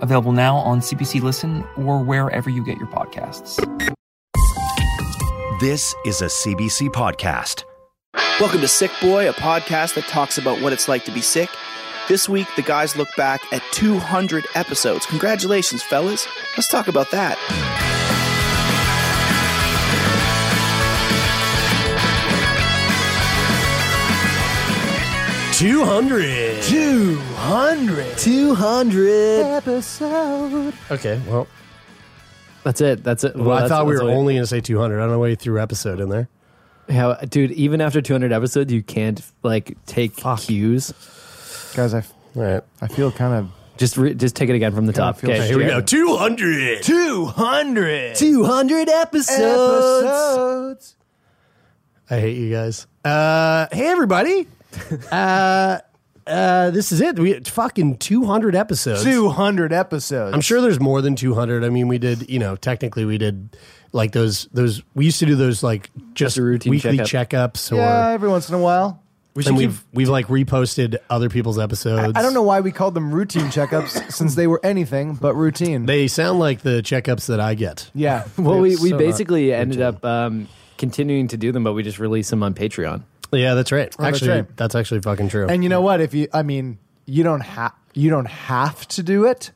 available now on CBC Listen or wherever you get your podcasts. This is a CBC podcast. Welcome to Sick Boy, a podcast that talks about what it's like to be sick. This week, the guys look back at 200 episodes. Congratulations, fellas. Let's talk about that. Two hundred. Two hundred. 200 Episode. Okay, well, That's it. That's it. well, I that's- thought we that's were all only going to say 200. I don't know why you threw episode in there. How, dude, even after 200 episodes, you can't like take cues. Guys, I, All right. I feel kind of. Just re- just take it again from the top. feels Okay, Here we go. 200. 200 200 episodes. episodes. I hate you guys. Uh, hey, everybody. uh, uh, this is it. We fucking 200 episodes. 200 episodes. I'm sure there's more than 200. I mean, we did, you know, technically we did like those, those, we used to do those like just a routine weekly checkup. checkups or, Yeah, every once in a while. and we've, we've like reposted other people's episodes. I don't know why we called them routine checkups since they were anything but routine. They sound like the checkups that I get. yeah. Well, we, we so basically ended up um, continuing to do them, but we just released them on Patreon. Yeah, that's right. Oh, that's actually, right. that's actually fucking true. And you know what? If you, I mean, you don't have, you don't have to do it.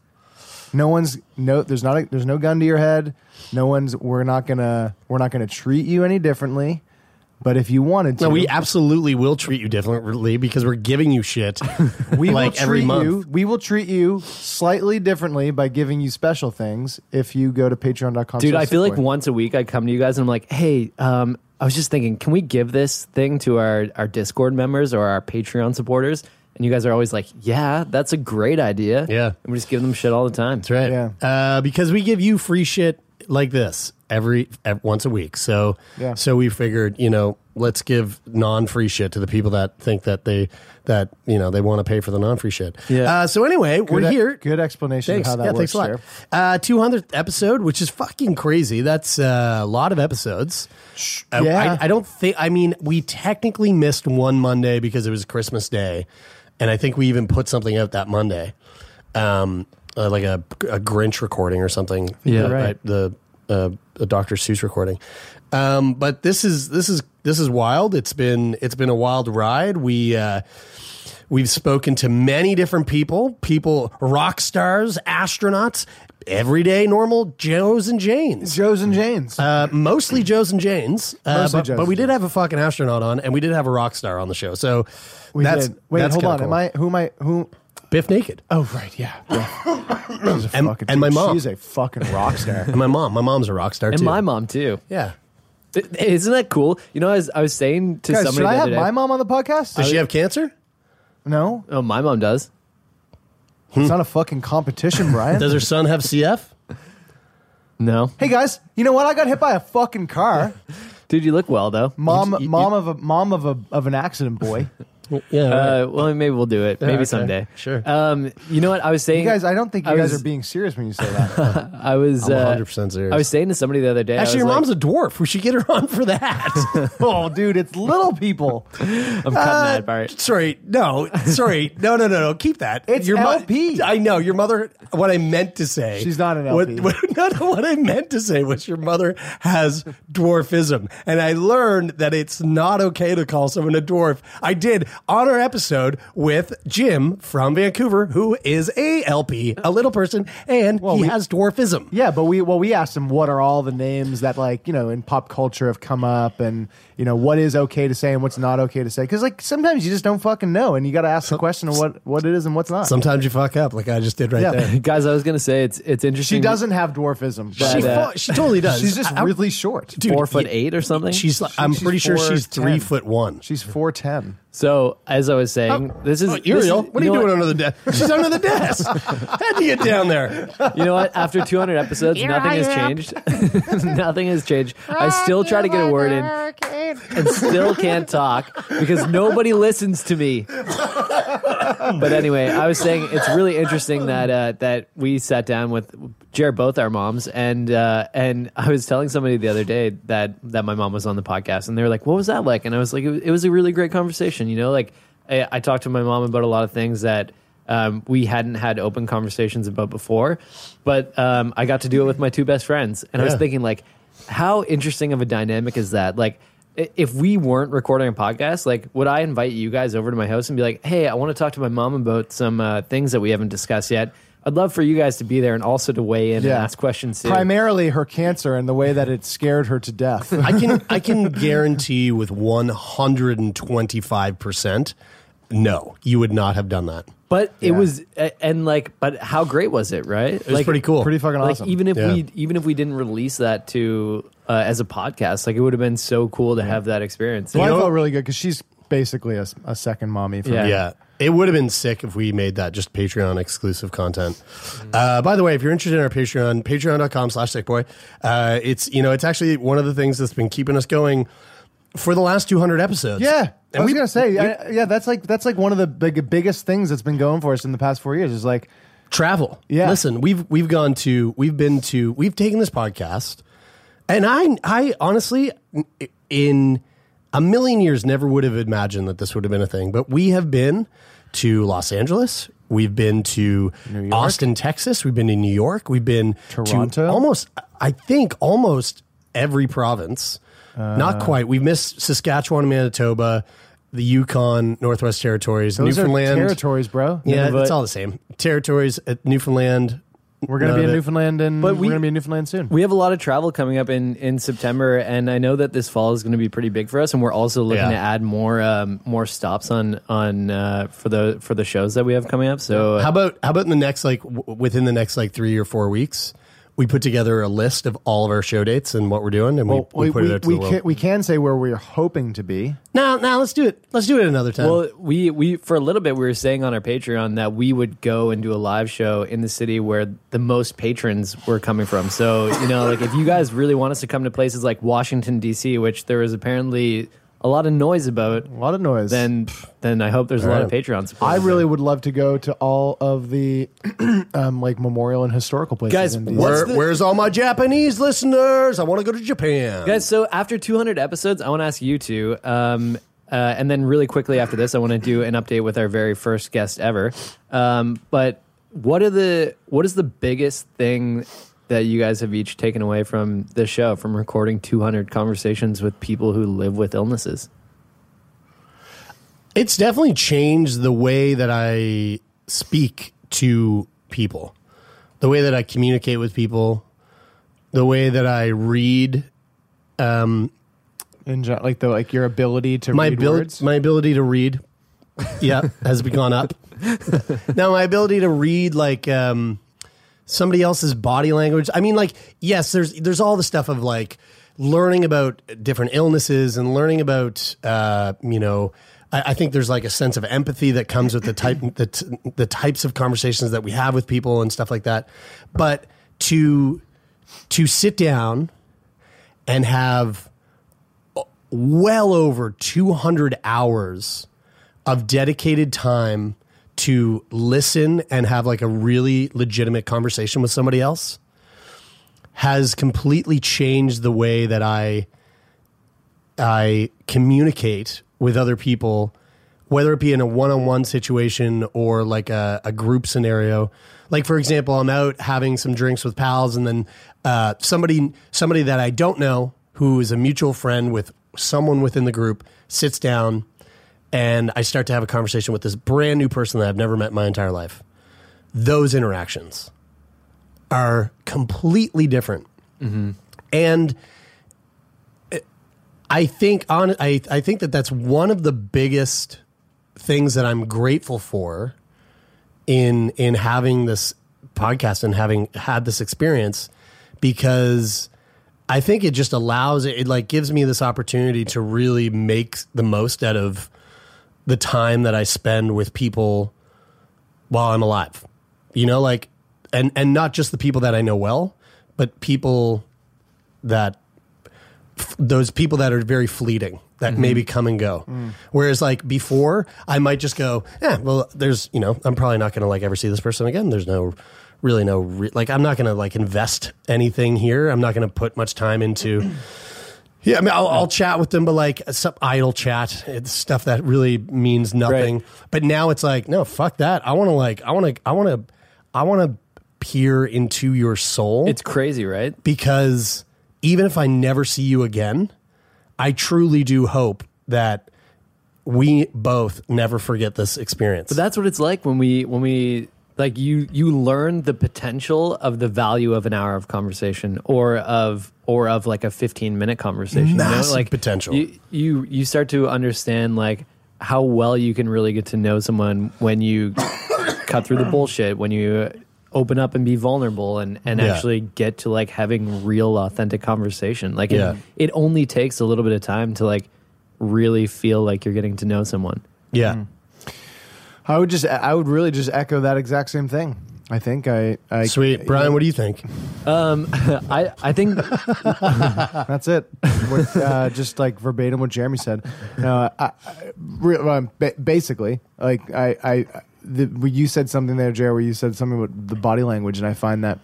No one's no. There's not. A, there's no gun to your head. No one's. We're not gonna. We're not gonna treat you any differently. But if you wanted to, no, we absolutely will treat you differently because we're giving you shit. we like will treat every month. you. We will treat you slightly differently by giving you special things if you go to Patreon.com. Dude, I feel like Sickboy. once a week I come to you guys and I'm like, hey, um, I was just thinking, can we give this thing to our, our Discord members or our Patreon supporters? And you guys are always like, yeah, that's a great idea. Yeah. And we just give them shit all the time. That's right. Yeah. Uh, because we give you free shit like this every, ev once a week. So Yeah. so we figured, you know, let's give non-free shit to the people that think that they that you know they want to pay for the non-free shit. Yeah. Uh, so anyway, Good we're e- here. Good explanation Thanks. of how that yeah, works. thanks a lot. Uh, 200th episode, which is fucking crazy. That's uh, a lot of episodes. Yeah. I, I don't think. I mean, we technically missed one Monday because it was Christmas Day, and I think we even put something out that Monday, um, uh, like a, a Grinch recording or something. Yeah. Right. The uh, a Dr. Seuss recording. Um, but this is this is this is wild. It's been it's been a wild ride. We. Uh, We've spoken to many different people, people, rock stars, astronauts, everyday normal Joes and Janes. Joe's and Janes. Uh, mostly Joes and Janes. Uh, Mostly but, Joes but we did have a fucking astronaut on, and we did have a rock star on the show. So we that's, did. Wait, that's hold on. cool. Am I? Who am I? Who? Bif Naked. Oh, right. Yeah. yeah. And- and my mom. She's a fucking rock star. And my mom. My mom's a rock star And too. my mom, too. Yeah. Isn't that cool? You know, I was, I was saying to Guys, somebody should I the have other day, my mom on the podcast? Does she have cancer? no, Oh, my mom does. it's not a fucking competition, Brian. Does her son have CF? No. hey guys, you know what? I got hit by a fucking car. Dude, you look well, though. Mom, you- mom of a mom of a of an accident boy. Yeah. right. Uh, well, maybe we'll do it. Maybe okay. someday. Sure. Um, you know what? I was saying. You guys, I don't think you I guys was- are being serious when you say that. I was. I'm uh, 100% serious. I was saying to somebody the other day. I Actually, was your like- mom's a dwarf. We should get her on for that. oh, dude, it's little people. I'm cutting Uh, that part. Sorry, no, sorry, no, no, no, no. Keep that. It's your mo- LP. I know your mother. What I meant to say. She's not an What, LP. what, no, no, what I meant to say was your mother has dwarfism, and I learned that it's not okay to call someone a dwarf. I did on our episode with Jim from Vancouver, who is a LP, a little person, and he we- has dwarfism. Yeah, but we well we asked him what are all the names that like you know in pop culture have come up and you know what is okay to say and what's not okay to say because like sometimes you just don't fucking know and you got to ask the question of what what it is and what's not. Sometimes you fuck up, like I just did right Yeah. there. Guys, I was gonna say it's it's interesting. she doesn't have dwarfism. But, She, uh, fu- she totally does. She's just I- I- really short. Dude, four foot yeah, eight or something. She's. like I'm she's pretty sure she's 4'10". three foot one. She's four ten. So as I was saying, oh, this is Oh, this is- what are you know doing under the desk? She's under the desk. How'd you get down there? You know what? After 200 episodes, nothing has changed. nothing has changed. I still try to get a word in and still can't talk because nobody listens to me. but anyway, I was saying it's really interesting that uh, that we sat down with Jared, both our moms, and uh, and I was telling somebody the other day that that my mom was on the podcast, and they were like, "What was that like?" And I was like, "It was, it was a really great conversation." You know, like I, I talked to my mom about a lot of things that um, we hadn't had open conversations about before, but um, I got to do it with my two best friends, and I was thinking like, how interesting of a dynamic is that? Like, if we weren't recording a podcast, like, would I invite you guys over to my house and be like, hey, I want to talk to my mom about some uh, things that we haven't discussed yet? I'd love for you guys to be there and also to weigh in and Yeah. ask questions too. Primarily her cancer and the way that it scared her to death. I can I can guarantee with one hundred and twenty five percent, no, you would not have done that. But it Yeah. was, and like, but how great was it, right? It was pretty cool. Pretty fucking like awesome. even if Yeah. we even if we didn't release that to uh, as a podcast, like it would have been so cool to have that experience. well, I know- felt really good because she's basically a, a second mommy for Yeah. me. Yeah. It would have been sick if we made that just Patreon exclusive content. Uh, by the way, if you're interested in our Patreon, patreon.com slash sickboy, uh, it's, you know, it's actually one of the things that's been keeping us going for the last 200 episodes. Yeah, I was we- gonna say, I, yeah, that's like that's like one of the big, biggest things that's been going for us in the past four years. Is like, travel. Yeah. Listen, we've we've gone to we've been to we've taken this podcast, and I I honestly in a million years never would have imagined that this would have been a thing. But we have been to Los Angeles. We've been to Austin, Texas. We've been to New York. We've been Toronto? to almost I think almost every province. Uh, Not quite. We've missed Saskatchewan and Manitoba, the Yukon, Northwest Territories, those Newfoundland. are territories, bro. Yeah, but- it's all the same. Territories at Newfoundland. we're gonna be in it. Newfoundland, and But we're gonna be in Newfoundland soon. We have a lot of travel coming up in, in September, and I know that this fall is going to be pretty big for us. And we're also looking Yeah. to add more um, more stops on on uh, for the for the shows that we have coming up. So How about how about in the next like w- within the next like three or four weeks, we put together a list of all of our show dates and what we're doing, and well, we, we, put it out to we the world. can, we can say where we're hoping to be. now, now let's do it. Let's do it another time. Well, we we for a little bit we were saying on our Patreon that we would go and do a live show in the city where the most patrons were coming from. So you know, like if you guys really want us to come to places like Washington D.C., which there is apparently a lot of noise about, A lot of noise. then then I hope there's a lot of Right. Patreon support. I really would love to go to all of the um, like memorial and historical places. Guys, in DC. what's Where, the- where's all my Japanese listeners? I want to go to Japan. Guys, so after 200 episodes, I want to ask you two, um, uh, and then really quickly after this, I want to do an update with our very first guest ever. Um, but what are the what is the biggest thing that you guys have each taken away from this show, from recording 200 conversations with people who live with illnesses? It's definitely changed the way that I speak to people, the way that I communicate with people, the way that I read. Um, in gen- like the like your ability to my read ability, words. my ability to read, yeah, has gone up. now my ability to read like um, somebody else's body language. I mean, like yes, there's there's all the stuff of like learning about different illnesses and learning about uh, you know. I, I think there's like a sense of empathy that comes with the type the, t- the types of conversations that we have with people and stuff like that. But to to sit down and have well over 200 hours of dedicated time to listen and have like a really legitimate conversation with somebody else has completely changed the way that I I communicate with other people whether it be in a one-on-one situation or like a, a group scenario. Like for example i'm out having some drinks with pals and then uh, somebody somebody that i don't know who is a mutual friend with someone within the group sits down and i start to have a conversation with this brand new person that i've never met in my entire life. Those interactions are completely different. Mm-hmm. And eh, I think on I, I think that that's one of the biggest things that I'm grateful for in in having this podcast and having had this experience because I think it just allows it, it like gives me this opportunity to really make the most out of the time that I spend with people while I'm alive. You know, like and and not just the people that I know well, but people that f- those people that are very fleeting that mm-hmm. maybe come and go. Mm. Whereas like before, I might just go, yeah, well, there's you know, I'm probably not going to like ever see this person again. There's no really no re- like I'm not going to like invest anything here. I'm not going to put much time into. Yeah, I mean, I'll, I'll chat with them, but like some idle chat, it's stuff that really means nothing. But now it's like, no, fuck that. I want to like, I want to, I want to, I want to peer into your soul It's crazy, right? because even if I never see you again, I truly do hope that we both never forget this experience. But that's what it's like when we when we like you you learn the potential of the value of an hour of conversation or of or of like a 15 minute conversation you know? Massive like potential. you, you you start to understand like how well you can really get to know someone when you cut through the bullshit when you open up and be vulnerable and and Yeah. actually get to like having real authentic conversation like Yeah. it, it only takes a little bit of time to like really feel like you're getting to know someone yeah. Mm. I would just, I would really just echo that exact same thing. I think I, I Sweet. Brian, what do you think? um i i think That's it. What, uh, just like verbatim what Jeremy said. No, I, I, re- um, ba- basically, like I, I, the, where you said something there, Jerry, where you said something about the body language, and I find that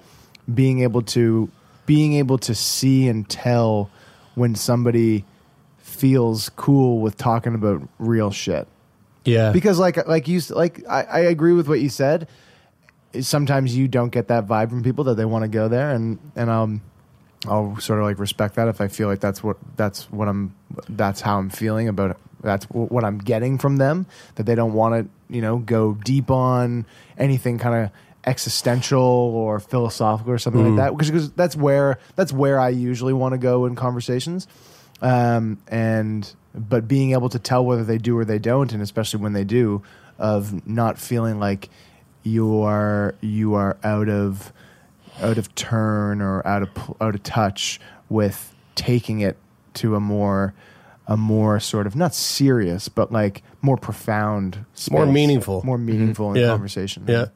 being able to, being able to see and tell when somebody feels cool with talking about real shit. Yeah. Because like like you s- like I, I agree with what you said. Sometimes you don't get that vibe from people that they want to go there, and and um, I'll sort of like respect that if I feel like that's what that's what I'm that's how I'm feeling about it. That's what I'm getting from them that they don't want to you know go deep on anything kind of existential or philosophical or something like that because, because that's where that's where I usually want to go in conversations um, and but being able to tell whether they do or they don't, and especially when they do, of not feeling like you are you are out of out of turn or out of out of touch with taking it to a more a more sort of not serious but like more profound More meaningful. more meaningful in mm-hmm. Yeah. conversation Yeah.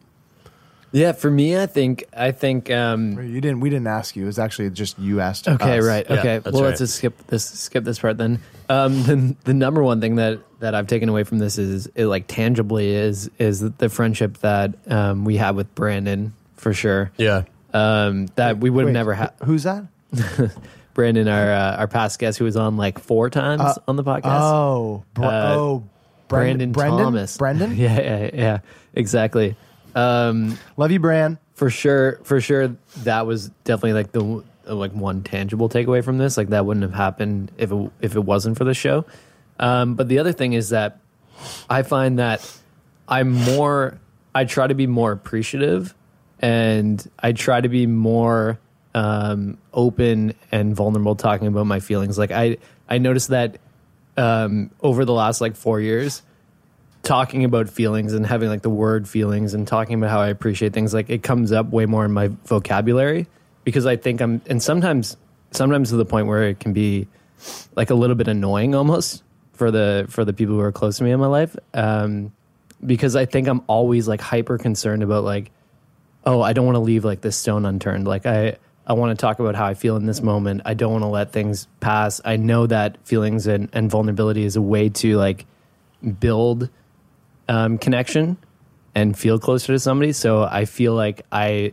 Yeah, for me, I think I think. Um, you didn't we didn't ask you it was actually just you asked okay, us. right. Okay. that's well, right. let's just skip this. Skip this part then. Um, the, the number one thing that that I've taken away from this is, it, like tangibly is is the friendship that um, we have with Brandon for sure. Yeah. Um, that we would have never had. who's that Brandon, our uh, our past guest, who was on like four times Uh, on the podcast. oh Br- Uh, oh Brandon, Brendan Thomas. Brendan yeah, yeah, yeah, exactly. Um, love you Bran. For sure for sure that was definitely like the like one tangible takeaway from this. Like that wouldn't have happened if it if it wasn't for the show. Um, but the other thing is that i find that i'm more i try to be more appreciative and i try to be more um, open and vulnerable talking about my feelings. Like i i noticed that um, over the last like four years talking about feelings and having like the word feelings and talking about how I appreciate things, like it comes up way more in my vocabulary because I think I'm, and sometimes, sometimes to the point where it can be like a little bit annoying almost for the for the people who are close to me in my life, um, because I think I'm always like hyper concerned about like, oh, I don't want to leave like this stone unturned. Like I. I want to talk about how I feel in this moment. I don't want to let things pass. I know that feelings and, and vulnerability is a way to like build um, connection and feel closer to somebody. So I feel like I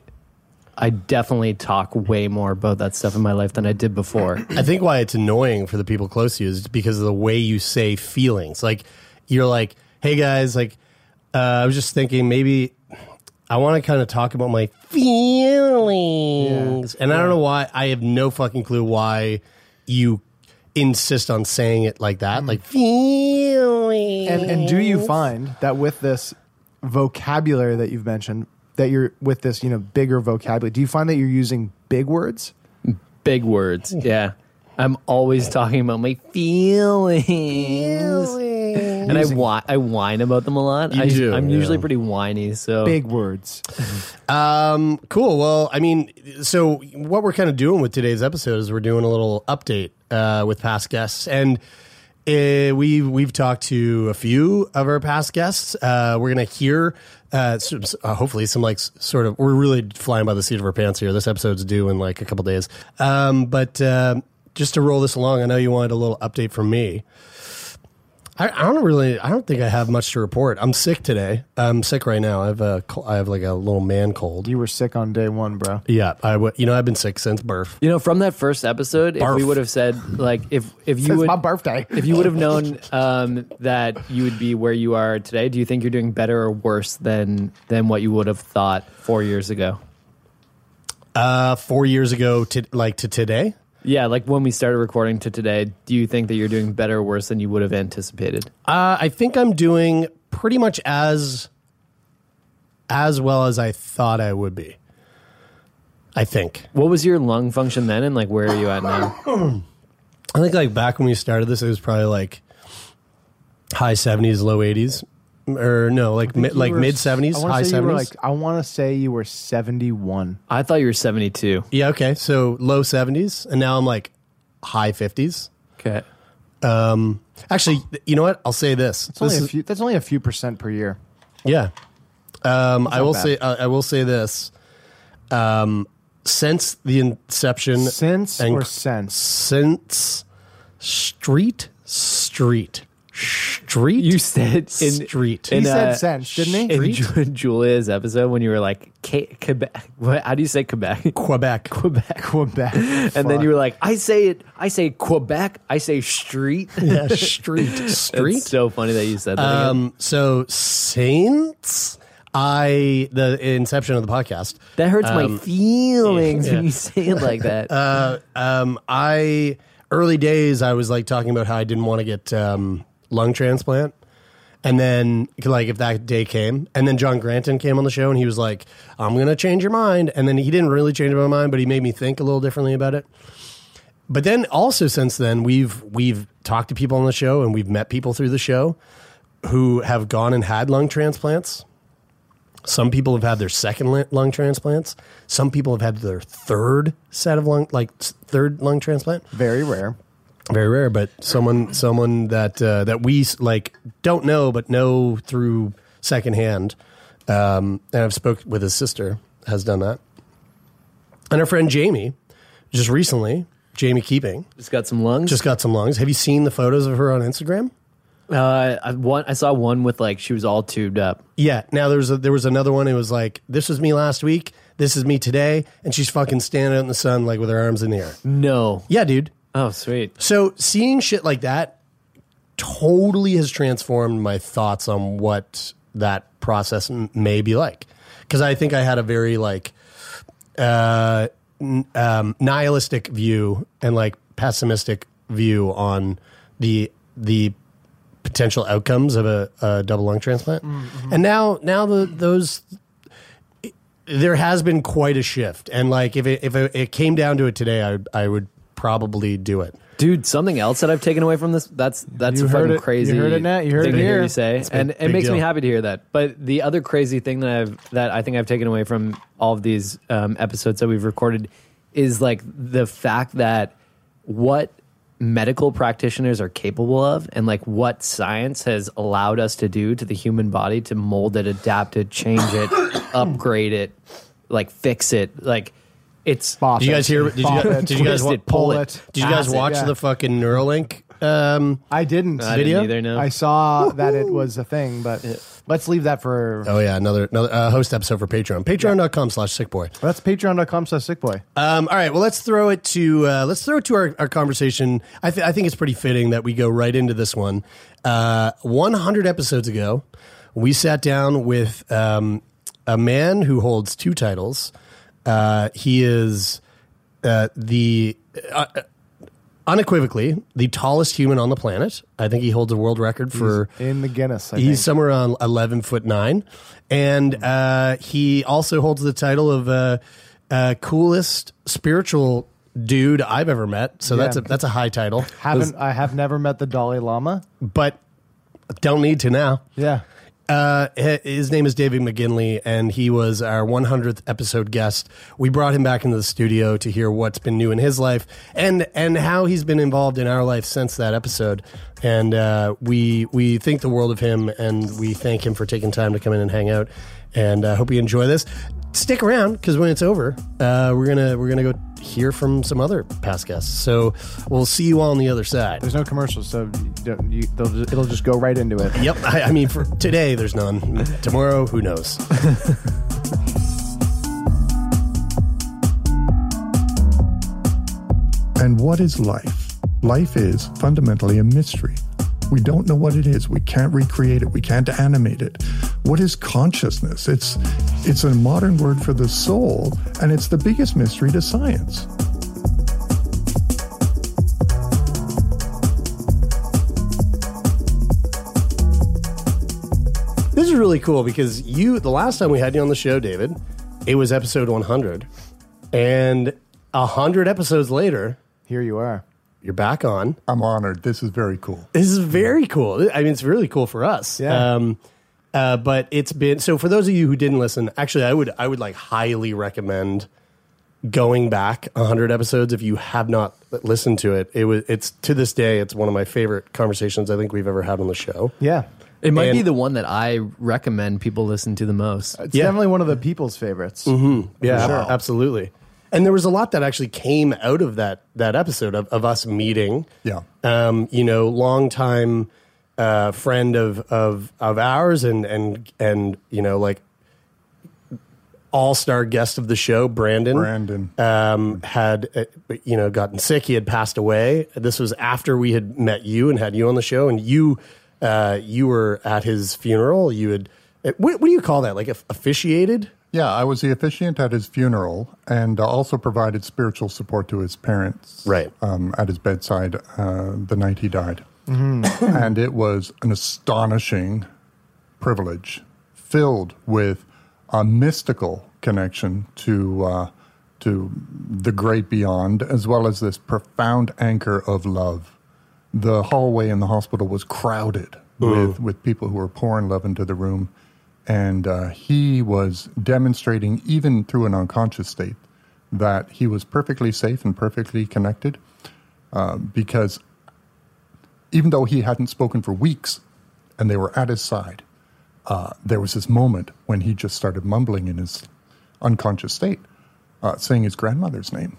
I definitely talk way more about that stuff in my life than I did before. I think why it's annoying for the people close to you is because of the way you say feelings. Like you're like, "Hey guys, like uh, I was just thinking maybe I want to kind of talk about my feelings." And I don't know why I have no fucking clue why you insist on saying it like that. Mm. Like feelings. And and do you find that with this vocabulary that you've mentioned, that you're with this, you know, bigger vocabulary, do you find that you're using big words? Big words. Yeah. I'm always talking about my feelings. And I, whi- I whine about them a lot. You I, do, I'm usually pretty whiny. So Big words. Um, cool. Well, I mean, so what we're kind of doing with today's episode is we're doing a little update uh, with past guests, and uh, we've we've talked to a few of our past guests. Uh, we're gonna hear, uh, some, uh, hopefully, some like s- sort of. We're really flying by the seat of our pants here. This episode's due in like a couple days. Um, but uh, just to roll this along, I know you wanted a little update from me. I, I don't really. I don't think I have much to report. I'm sick today. I'm sick right now. I have a. col- I have like a little man cold. You were sick on day one, bro. Yeah, I I. w- You know, I've been sick since birth. You know, from that first episode, if we would have said like if if you It's would my birthday. if you would have known um, that you would be where you are today, do you think you're doing better or worse than than what you would have thought four years ago? Uh, four years ago to like to today. Yeah, like when we started recording to today, do you think that you're doing better or worse than you would have anticipated? Uh, I think I'm doing pretty much as as well as I thought I would be. I think. What was your lung function then, and like where are you at now? I think like back when we started this, it was probably like high seventies, low eighties, or no, like mi- like mid seventies, high say you were seventies. Like, I want to say you were 71. I thought you were 72. yeah, okay, so low seventies, and now I'm like high fifties. Okay. Um, actually, you know what? I'll say this. It's only This a is- few, that's only a few percent per year. Yeah. Um, I will bad. say uh, I will say this. Um, since the inception, Since and- or since? since Street Street Street You said in Street. He in, said uh, since, didn't he? in Ju- Julia's episode when you were like Quebec. What, how do you say Quebec? Quebec. Quebec. Quebec. And then you were like, I say it. I say Quebec. I say street. Yeah, Street Street. It's so funny that you said that. again. Um, so since I the inception of the podcast, That hurts my um, feelings yeah. when you say it like that. uh, um, I early days I was like talking about how I didn't want to get um, lung transplant, and then like if that day came, and then John Granton came on the show and he was like, "I'm gonna change your mind," and then he didn't really change my mind, but he made me think a little differently about it. But then also since then we've we've talked to people on the show and we've met people through the show who have gone and had lung transplants. Some people have had their second lung transplants. Some people have had their third set of lung, like third lung transplant. Very rare. Very rare, but someone, someone that uh, that we like don't know, but know through secondhand. Um, and I've spoke with his sister has done that, and our friend Jamie, just recently, Jamie Keeping, Just got some lungs. just got some lungs. Have you seen the photos of her on Instagram? uh, I, one, I saw one with like she was all tubed up. Yeah. Now there's a, there was another one. It was like this was me last week. This is me today, and she's fucking standing out in the sun like with her arms in the air. No. Yeah, dude. Oh, sweet. So seeing shit like that totally has transformed my thoughts on what that process m- may be like. Because I think I had a very like uh, n- um, nihilistic view and like pessimistic view on the the potential outcomes of a, a double lung transplant. And now now the those there has been quite a shift. And like if it if it, it came down to it today, I I would probably do it. Dude, something else that I've taken away from this that's that's You a heard fucking it- crazy. you heard it, Nat. You heard thing it to hear you say, big- and it big makes me happy to hear that. But the other crazy thing that I've that I think I've taken away from all of these um, episodes that we've recorded is like the fact that what medical practitioners are capable of and like what science has allowed us to do to the human body to mold it, adapt it, change it, upgrade it, like fix it, like it's Bop Did you guys hear? Did you, guys- it. did you guys Twist wa- pull pull it, it. Did you guys pass it. watch yeah. the fucking Neuralink? Um, I didn't. I video? didn't either. No, I saw that it was a thing, but let's leave that for. oh yeah, another another uh, host episode for Patreon. Patreon.com slash sickboy. That's patreon.com slash sickboy. Um, all right, well let's throw it to uh, let's throw it to our, our conversation. I, th- I think it's pretty fitting that we go right into this one. Uh, 100 episodes ago, we sat down with um, a man who holds two titles. Uh, he is uh, the uh, unequivocally the tallest human on the planet. I think he holds a world record for In the Guinness, I he's think. somewhere around 11 foot nine and uh, he also holds the title of uh, uh, coolest spiritual dude i've ever met so that's a that's a high title Haven't I have never met the Dalai Lama? but don't need to now Yeah. Uh, his name is David McGinley, and he was our 100th episode guest. We brought him back into the studio to hear what's been new in his life and and how he's been involved in our life since that episode. And uh, we we think the world of him, and we thank him for taking time to come in and hang out. And uh, hope you enjoy this. Stick around because when it's over, uh, we're gonna we're gonna go hear from some other past guests. So we'll see you all on the other side. There's no commercials, so you don't, you, just, it'll just go right into it. Yep. I, I mean, for today, there's none. Tomorrow, who knows? And what is life? Life is fundamentally a mystery. We don't know what it is. We can't recreate it. We can't animate it. What is consciousness? It's it's a modern word for the soul, and it's the biggest mystery to science. This is really cool because you, the last time we had you on the show, David, it was episode 100. And 100 episodes later, Here you are. You're back on. I'm honored. This is very cool. This is very cool. I mean, it's really cool for us. Yeah. Um, uh, but it's been so for those of you who didn't listen. Actually, I would I would like highly recommend going back 100 episodes if you have not listened to it. It was it's to this day it's one of my favorite conversations I think we've ever had on the show. Yeah. It might be the one that I recommend people listen to the most. It's Yeah. definitely one of the people's favorites. Yeah, sure. absolutely. And there was a lot that actually came out of that that episode of, of us meeting. Yeah. Um, you know, longtime uh, friend of of of ours, and and and you know, like all star guest of the show, Brandon. Brandon. um, had uh, you know gotten sick. He had passed away. This was after we had met you and had you on the show, and you uh, you were at his funeral. You had uh, what, what do you call that? Like officiated? Yeah, I was the officiant at his funeral and uh, also provided spiritual support to his parents. Right. Um, at his bedside uh, the night he died. and it was an astonishing privilege filled with a mystical connection to, uh, to the great beyond, as well as this profound anchor of love. The hallway in the hospital was crowded with, with people who were pouring love into the room. And uh, he was demonstrating, even through an unconscious state, that he was perfectly safe and perfectly connected uh, because even though he hadn't spoken for weeks and they were at his side, uh, there was this moment when he just started mumbling in his unconscious state, uh, saying his grandmother's name,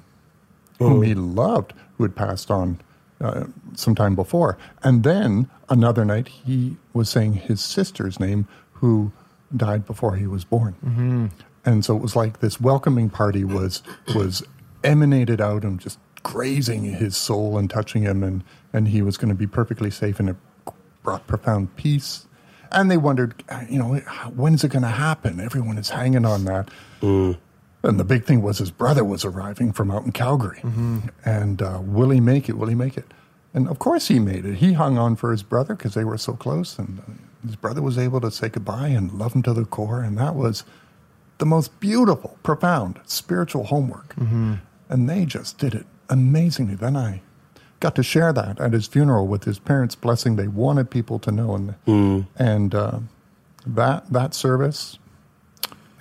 whom he loved, who had passed on uh, some time before. And then another night, he was saying his sister's name, who died before he was born. And so it was like this welcoming party was was emanated out and just grazing his soul and touching him, and and he was going to be perfectly safe, and it brought profound peace. And they wondered, you know, when's it going to happen? Everyone is hanging on that. And the big thing was his brother was arriving from out in Calgary. And uh, will he make it? Will he make it? And of course he made it. He hung on for his brother because they were so close. And uh, his brother was able to say goodbye and love him to the core. And that was the most beautiful, profound spiritual homework. And they just did it amazingly. Then I got to share that at his funeral with his parents' blessing. They wanted people to know. And, and uh, that, that service,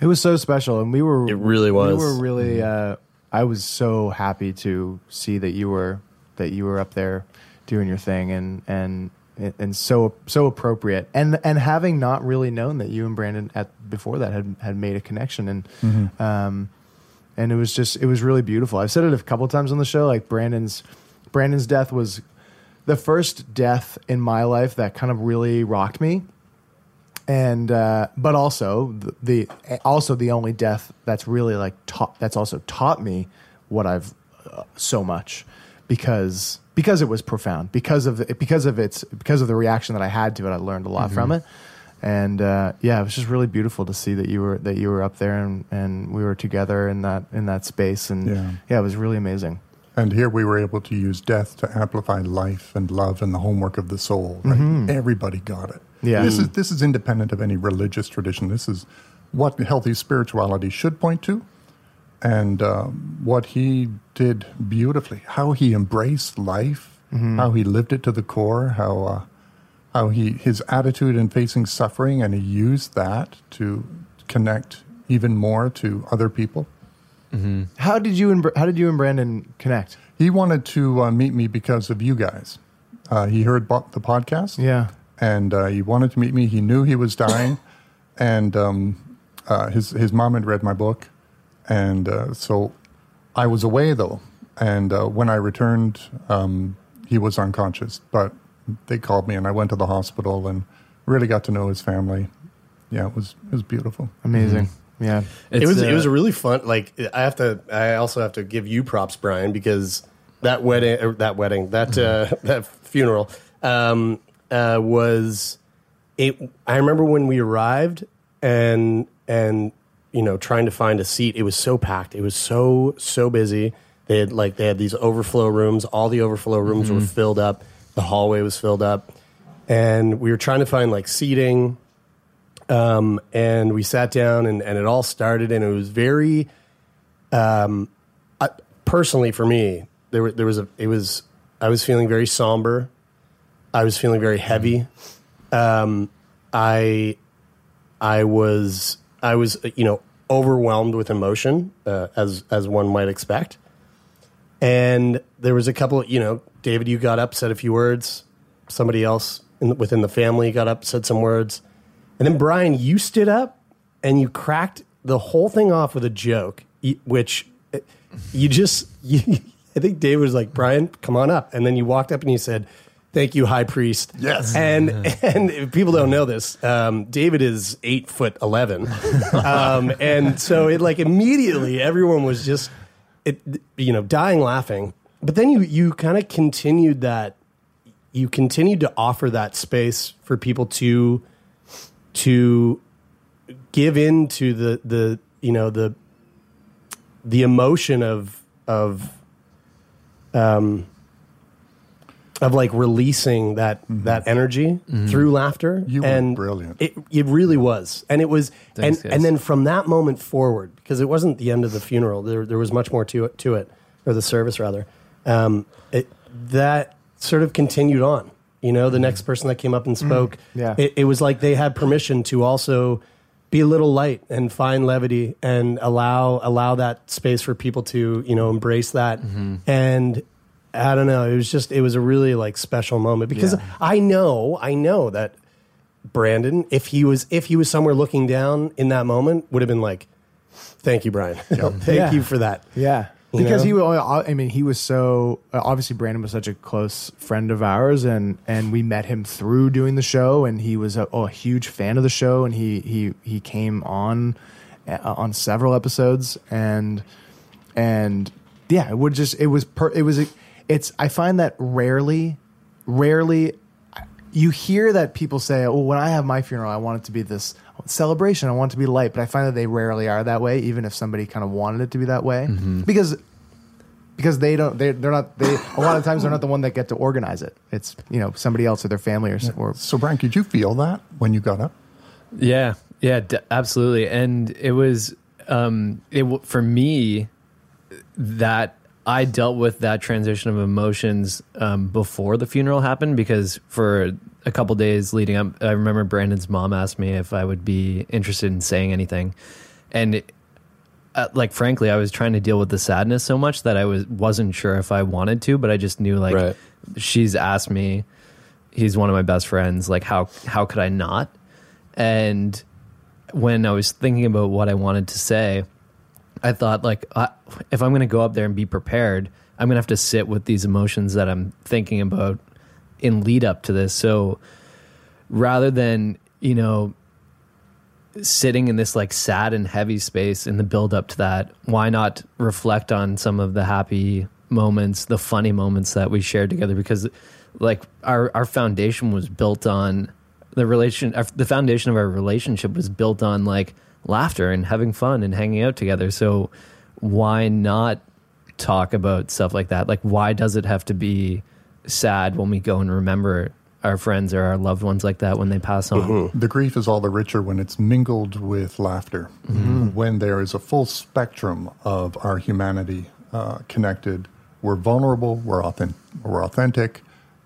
It was so special, and we were. It really was. We were really. Uh, I was so happy to see that you were that you were up there doing your thing, and and and so so appropriate, and and having not really known that you and Brandon at before that had had made a connection, and um, and it was just it was really beautiful. I've said it a couple times on the show. Like Brandon's Brandon's death was the first death in my life that kind of really rocked me and uh, but also the, the also the only death that's really like taught that's also taught me what I've uh, so much because because it was profound because of the, because of its because of the reaction that I had to it I learned a lot mm-hmm. from it and uh, yeah it was just really beautiful to see that you were that you were up there and, and we were together in that in that space and Yeah. yeah it was really amazing And here we were able to use death to amplify life and love and the homework of the soul. Right? Mm-hmm. Everybody got it. Yeah. This is mm. this is independent of any religious tradition. This is what healthy spirituality should point to, and um, what he did beautifully. How he embraced life, how he lived it to the core. How uh, how he his attitude in facing suffering, and he used that to connect even more to other people. How did you and how did you and Brandon connect? He wanted to uh, meet me because of you guys. Uh, he heard bo- the podcast, Yeah. and uh, he wanted to meet me. He knew he was dying, and um, uh, his his mom had read my book, and uh, so I was away though. And uh, when I returned, um, he was unconscious. But they called me, and I went to the hospital and really got to know his family. Yeah, it was it was beautiful. Amazing. Yeah. it was uh, it was a really fun. Like I have to. I also have to give you props, Brian, because that wedding, or that wedding, that uh, that funeral um, uh, was. It. I remember when we arrived and and you know trying to find a seat. It was so packed. It was so so busy. They had like they had these overflow rooms. All the overflow rooms were filled up. The hallway was filled up, and we were trying to find like seating um, and we sat down and, and it all started and it was very um, I, personally for me there, were- there was a it was i was feeling very somber i was feeling very heavy um, i i was i was you know overwhelmed with emotion uh, as as one might expect. And there was a couple you know david you got up said a few words. Somebody else in, within the family got up said some words. And then Brian, you stood up and you cracked the whole thing off with a joke, which uh, you just, you, I think David was like, Brian, come on up. And then you walked up and you said, Thank you, High Priest. Yes. And and if people don't know this, um, David is eight foot eleven, um, and so it like immediately everyone was just, it you know, dying laughing. But then you you kind of continued that, you continued to offer that space for people to to give in to the the you know the the emotion of of um of like releasing that that energy through laughter. Mm-hmm. You were and brilliant. it it really was. And it was Thanks, and guys. and then from that moment forward because it wasn't the end of the funeral there there was much more to it to it or the service rather um it that sort of continued on. You know the next person that came up and spoke Yeah. it, it was like they had permission to also be a little light and find levity and allow allow that space for people to you know embrace that. And i don't know it was just it was a really like special moment because i know i know that brandon if he was if he was somewhere looking down in that moment would have been like thank you brian thank Yeah. you for that Yeah. You Because know? he, wa- I mean, he was so uh, obviously Brandon was such a close friend of ours, and and we met him through doing the show, and he was a, oh, a huge fan of the show, and he he he came on uh, on several episodes, and and yeah, it would just it was per, it was it's I find that rarely, rarely you hear that people say, "Oh, when I have my funeral, I want it to be this celebration. I want it to be light." But I find that they rarely are that way, even if somebody kind of wanted it to be that way, because because they don't they they're not they a lot of times they're not the one that get to organize it. It's you know somebody else or their family or, s- or So, Brian, did you feel that when you got up? Yeah, yeah, d- absolutely. And it was um, it w- for me that I dealt with that transition of emotions um, before the funeral happened because for a couple days leading up, I remember Brandon's mom asked me if I would be interested in saying anything, and. It, uh, like frankly, I was trying to deal with the sadness so much that I was wasn't sure if I wanted to, but I just knew like Right. she's asked me. He's one of my best friends. Like how how could I not? And when I was thinking about what I wanted to say, I thought like if I'm going to go up there and be prepared, I'm going to have to sit with these emotions that I'm thinking about in lead up to this. So rather than you know sitting in this like sad and heavy space in the build up to that, why not reflect on some of the happy moments, the funny moments that we shared together? Because like our our foundation was built on the relation, the foundation of our relationship was built on like laughter and having fun and hanging out together. So why not talk about stuff like that? Like why does it have to be sad when we go and remember our friends or our loved ones like that when they pass on? The grief is all the richer when it's mingled with laughter. When there is a full spectrum of our humanity uh, connected, we're vulnerable, we're, authentic, we're authentic,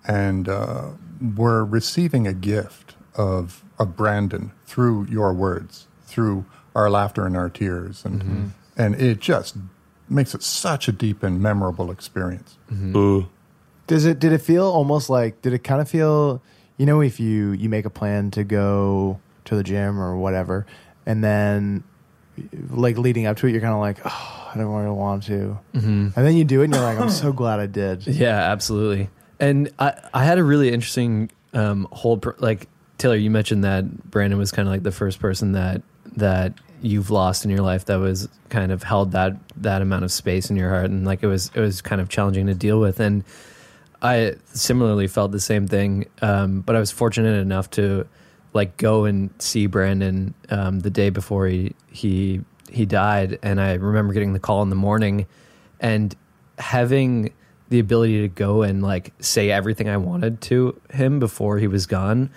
and uh, we're receiving a gift of of Brandon through your words, through our laughter and our tears, and Mm-hmm. and it just makes it such a deep and memorable experience. Does it? Did it feel almost like? Did it kind of feel? You know, if you you make a plan to go to the gym or whatever, and then like leading up to it, you're kind of like, oh, I don't really want to, Mhm. and then you do it, and you're like, I'm so glad I did. Yeah, absolutely. And I, I had a really interesting um, whole pr- like Taylor. You mentioned that Brandon was kind of like the first person that that you've lost in your life that was kind of held that that amount of space in your heart, and like it was it was kind of challenging to deal with. And I similarly felt the same thing, um, but I was fortunate enough to like go and see Brandon um, the day before he he he died, and I remember getting the call in the morning, and having the ability to go and like say everything I wanted to him before he was gone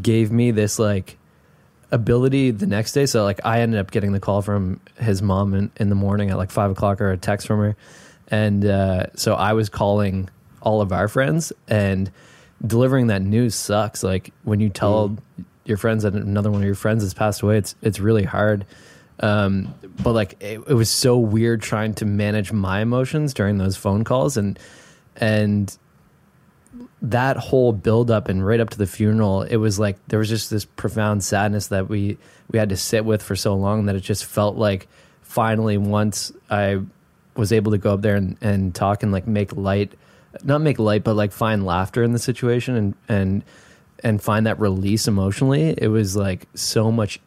gave me this like ability the next day. So like I ended up getting the call from his mom in, in the morning at like five o'clock or a text from her. And uh, so I was calling all of our friends and delivering that news sucks. Like when you tell your friends that another one of your friends has passed away, it's it's really hard. Um, but like it, it was so weird trying to manage my emotions during those phone calls and and that whole build up and right up to the funeral, it was like there was just this profound sadness that we we had to sit with for so long that it just felt like finally once I was able to go up there and, and talk and like make light not make light but like find laughter in the situation and and and find that release emotionally, it was like so much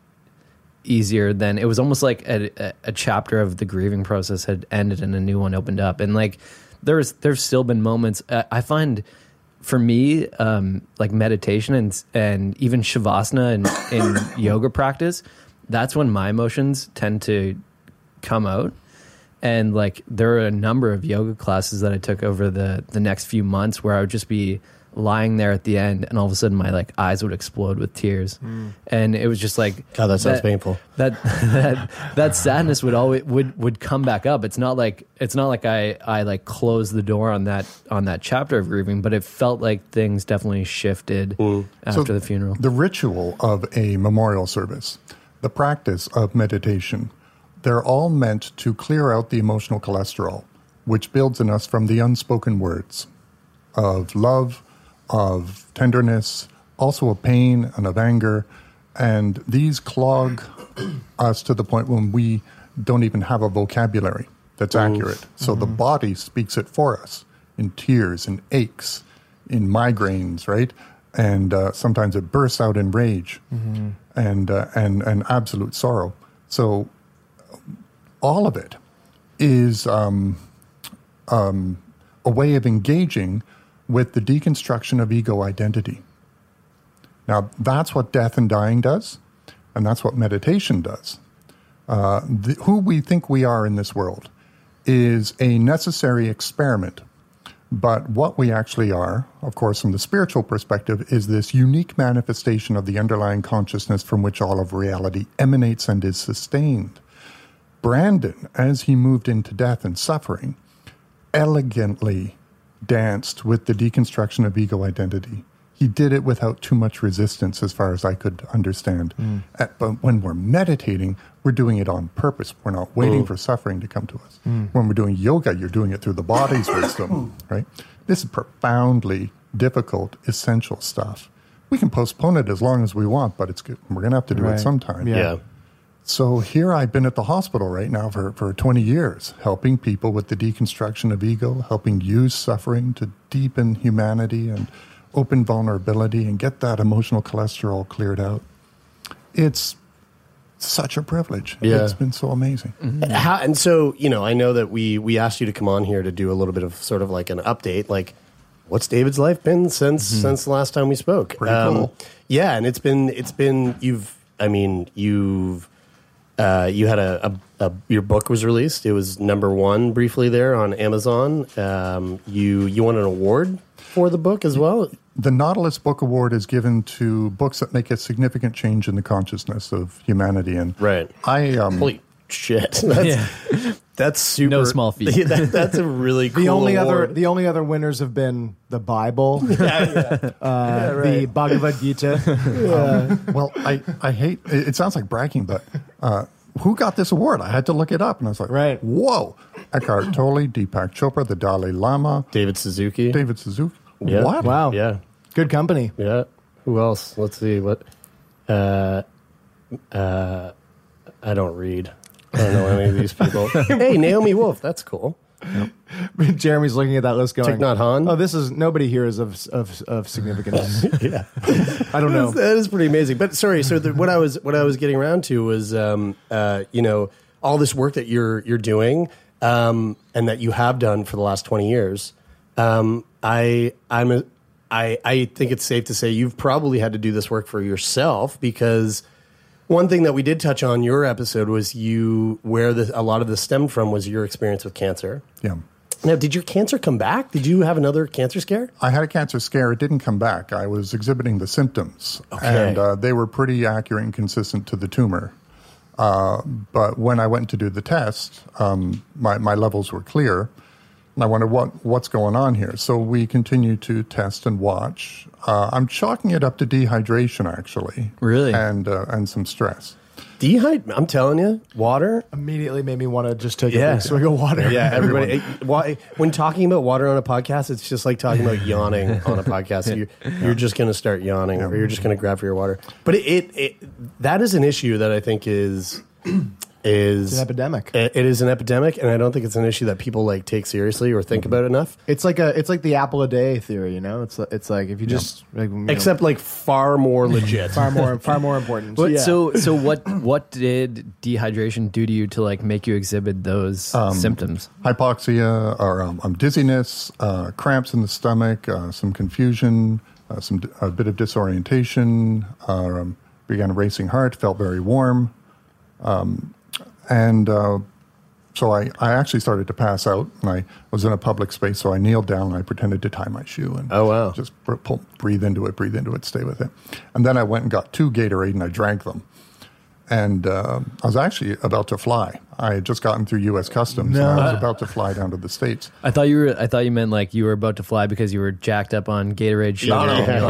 easier than it was almost like a, a, a chapter of the grieving process had ended and a new one opened up. And like there's there's still been moments uh, i find for me um like meditation and and even shavasana and in yoga practice that's when my emotions tend to come out. And like there are a number of yoga classes that i took over the the next few months where i would just be lying there at the end and all of a sudden my like eyes would explode with tears Mm. and it was just like God, that sounds painful. that that that sadness would always would would come back up it's not like it's not like i i like closed the door on that on that chapter of grieving but it felt like things definitely shifted after So the funeral The ritual of a memorial service, the practice of meditation, they're all meant to clear out the emotional cholesterol, which builds in us from the unspoken words of love, of tenderness, also of pain and of anger. And these clog us to the point when we don't even have a vocabulary that's accurate. So the body speaks it for us in tears in aches, in migraines, right? And uh, sometimes it bursts out in rage and, uh, and, and absolute sorrow. So all of it is um, um, a way of engaging with the deconstruction of ego identity. Now, that's what death and dying does, and that's what meditation does. Uh, the, who we think we are in this world is a necessary experiment. But what we actually are, of course, from the spiritual perspective, is this unique manifestation of the underlying consciousness from which all of reality emanates and is sustained. Brandon, as he moved into death and suffering, elegantly danced with the deconstruction of ego identity. He did it without too much resistance, as far as I could understand. Uh, But when we're meditating, we're doing it on purpose. We're not waiting Mm. for suffering to come to us. Mm. When we're doing yoga, you're doing it through the body's wisdom, right? This is profoundly difficult, essential stuff. We can postpone it as long as we want, but it's good. we're going to have to do Right. it sometime. Yeah. Yeah. So here I've been at the hospital right now for, for 20 years, helping people with the deconstruction of ego, helping use suffering to deepen humanity and open vulnerability and get that emotional cholesterol cleared out. It's such a privilege. Yeah. It's been so amazing. How, and so, you know, I know that we we asked you to come on here to do a little bit of sort of like an update. Like, what's David's life been since since the last time we spoke? Mm-hmm. Cool. Yeah, and it's been it's been you've I mean you've uh, you had a, a, a your book was released. It was number one briefly there on Amazon. Um, you you won an award for the book as well. The Nautilus Book Award is given to books that make a significant change in the consciousness of humanity. And right, I um, holy shit, That's, That's super. No small feat. Yeah, that- that's a really cool The only other the only other winners have been the Bible, uh, the right. Bhagavad Gita. well, I, I hate it, it sounds like bragging, but uh, who got this award? I had to look it up, and I was like, Right. whoa, Eckhart Tolle, Deepak Chopra, the Dalai Lama, David Suzuki. David Suzuki. Yeah. What? Wow, Yeah. good company. Yeah. Who else? Let's see. What? Uh, uh, I don't read. I don't know any of these people. hey, Naomi Wolf. That's cool. Jeremy's looking at that list, going, Thich Nhat Hanh? "Oh, this is nobody here is of of, of significance." Yeah. I don't know. That is pretty amazing. But sorry, so the, what I was what I was getting around to was, um, uh, you know, all this work that you're you're doing um, and that you have done for the last twenty years. Um, I I'm a, I I think it's safe to say you've probably had to do this work for yourself because one thing that we did touch on your episode was you where the, a lot of this stemmed from was your experience with cancer. Yeah. Now, did your cancer come back? Did you have another cancer scare? I had a cancer scare. It didn't come back. I was exhibiting the symptoms, Okay. and uh, they were pretty accurate and consistent to the tumor. Uh, but when I went to do the test, um, my, my levels were clear, I wonder what what's going on here. So we continue to test and watch. Uh, I'm chalking it up to dehydration, actually. Really? and uh, and some stress. Dehydrate. I'm telling you, water. Immediately made me want to just take Yeah. a big swig of water. Yeah, everybody. it- why, when talking about water on a podcast, it's just like talking about yawning on a podcast. You, you're just going to start yawning, or you're just going to grab for your water. But it, it, it that is an issue that I think is is It's an epidemic. It, it is an epidemic, and I don't think it's an issue that people like take seriously or think about enough. It's like a it's like the apple a day theory, you know. It's it's like if you just like, you know, Except like far more legit. far more far more important. But Yeah. so so what what did dehydration do to you to like make you exhibit those Um, symptoms? hypoxia or um, um, dizziness, uh, cramps in the stomach, uh, some confusion, uh, some a bit of disorientation. Uh, um, began a racing heart, felt very warm, um, and uh, so I, I actually started to pass out. And I was in a public space, so I kneeled down and I pretended to tie my shoe and Oh, wow. just br- pull, breathe into it, breathe into it, stay with it. And then I went and got two Gatorade and I drank them. And uh, I was actually about to fly. I had just gotten through U.S. Customs, and I was about to fly down to the states. I thought you were I thought you meant like you were about to fly because you were jacked up on Gatorade sugar. No, no. and you're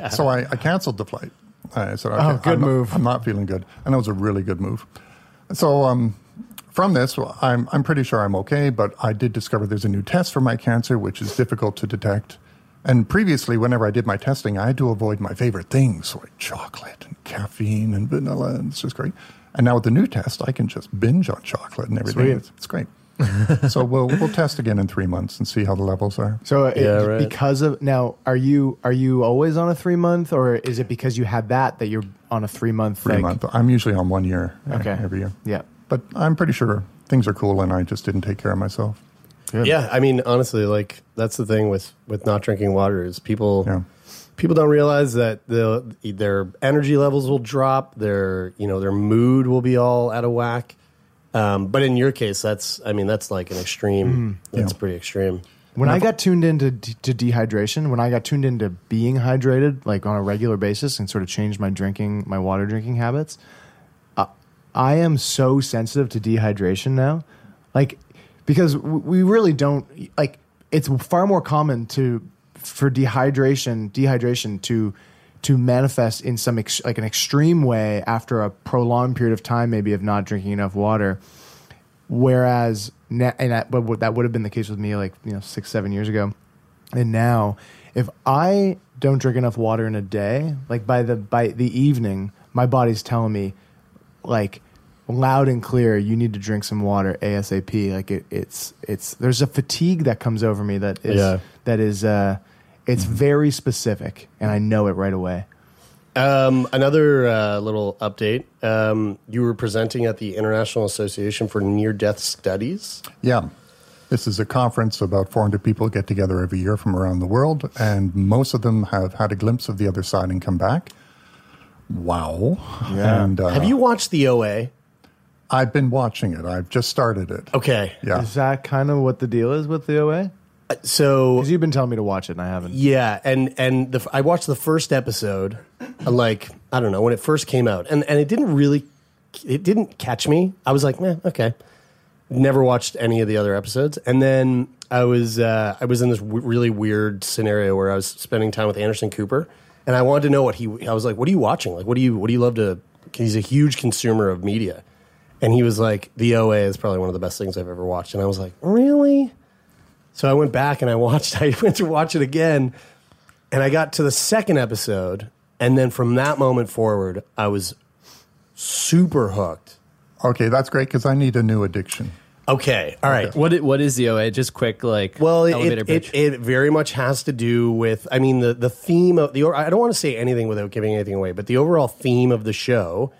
like So I, I canceled the flight. I said, okay, Oh, good I'm not- move. I'm not feeling good. And that was a really good move. So um, from this, well, I'm, I'm pretty sure I'm okay, but I did discover there's a new test for my cancer, which is difficult to detect. And previously, whenever I did my testing, I had to avoid my favorite things like chocolate and caffeine and vanilla, and it's just great. And now with the new test, I can just binge on chocolate and everything. It's, it's great. so we'll we'll test again in three months and see how the levels are. So it- Yeah, right. because of now, are you are you always on a three month, or is it because you had that that you're on a three month? Three month. I'm usually on one year uh, Okay. every year. Yeah. But I'm pretty sure things are cool, and I just didn't take care of myself. Yeah, I mean, honestly, like that's the thing with with not drinking water is people Yeah. people don't realize that the their energy levels will drop, their you know their mood will be all out of whack. Um, but in your case, that's I mean that's like an extreme. That's Yeah. pretty extreme. When I got tuned into de- to dehydration, when I got tuned into being hydrated like on a regular basis and sort of changed my drinking, my water drinking habits, uh, I am so sensitive to dehydration now. Like because we really don't like it's far more common to for dehydration dehydration to to manifest in some ex- like an extreme way after a prolonged period of time maybe of not drinking enough water Whereas, na- and that, but that would have been the case with me like you know six seven years ago, and now if I don't drink enough water in a day, like by the by the evening, my body's telling me like loud and clear, you need to drink some water asap. Like it, it's it's there's a fatigue that comes over me that is Yeah. that is uh, it's very specific, and I know it right away. Um, another uh, little update. Um, you were presenting at the International Association for Near Death Studies. Yeah. This is a conference. About 400 people get together every year from around the world, and most of them have had a glimpse of the other side and come back. Wow. Yeah. And uh, Have you watched the OA? I've been watching it. I've just started it. Okay. Yeah. Is that kind of what the deal is with the OA? So Because you've been telling me to watch it, and I haven't. Yeah, and and the, I watched the first episode, uh, like I don't know when it first came out, and and it didn't really, it didn't catch me. I was like, man, okay. never watched any of the other episodes, and then I was uh, I was in this w- really weird scenario where I was spending time with Anderson Cooper, and I wanted to know what he. I was like, "What are you watching? Like, what do you what do you love to?" He's a huge consumer of media, and he was like, "The OA is probably one of the best things I've ever watched," and I was like, "Really?" So I went back and I watched. I went to watch it again, and I got to the second episode, and then from that moment forward, I was super hooked. Okay, that's great because I need a new addiction. Okay, all right. What i- what is the OA? Just quick, like Well, it, elevator it, pitch. it, it very much has to do with. I mean, the the theme of the. I don't want to say anything without giving anything away, but the overall theme of the show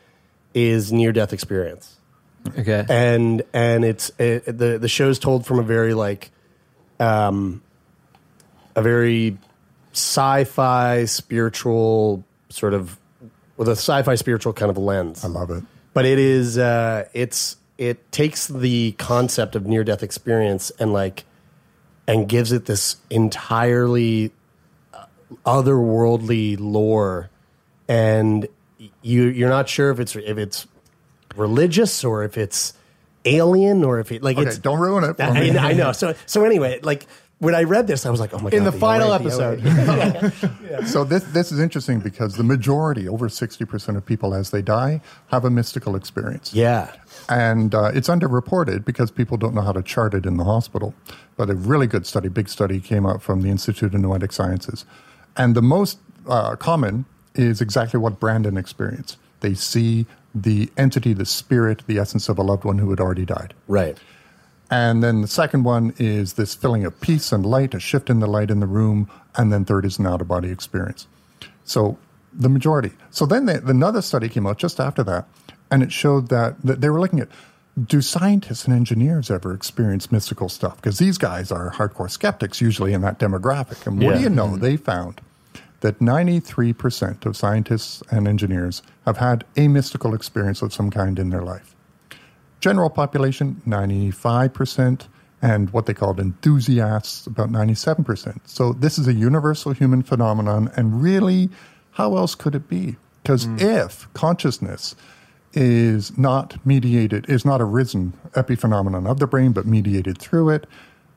is near death experience. okay. and and it's it, the the show's told from a very like um a very sci-fi spiritual sort of with a sci-fi spiritual kind of lens I love it. but it is uh it's it takes the concept of near death experience and like and gives it this entirely uh, otherworldly lore and you you're not sure if it's if it's religious or if it's alien or if it like Okay, it's don't ruin it. I, me. I know so so anyway like when I read this I was like oh my god In the the final OA, the OA. episode. So this this is interesting because the majority, over sixty percent of people as they die, have a mystical experience. yeah and uh, it's underreported because people don't know how to chart it in the hospital. But a really good study, big study, came out from the Institute of Noetic Sciences, and the most uh, common is exactly what Brandon experienced. They see the entity, the spirit, the essence of a loved one who had already died. right And then the second one is this feeling of peace and light, a shift in the light in the room. And then third is an out of body experience. So the majority. So then they, another study came out just after that, and it showed that, that they were looking at do scientists and engineers ever experience mystical stuff? Because these guys are hardcore skeptics usually in that demographic. And what do you know? Mm-hmm. They found that 93% of scientists and engineers have had a mystical experience of some kind in their life. General population, 95%, and what they called enthusiasts, about 97%. So this is a universal human phenomenon, and really, how else could it be? Because hmm. if consciousness is not mediated, is not a risen epiphenomenon of the brain, but mediated through it,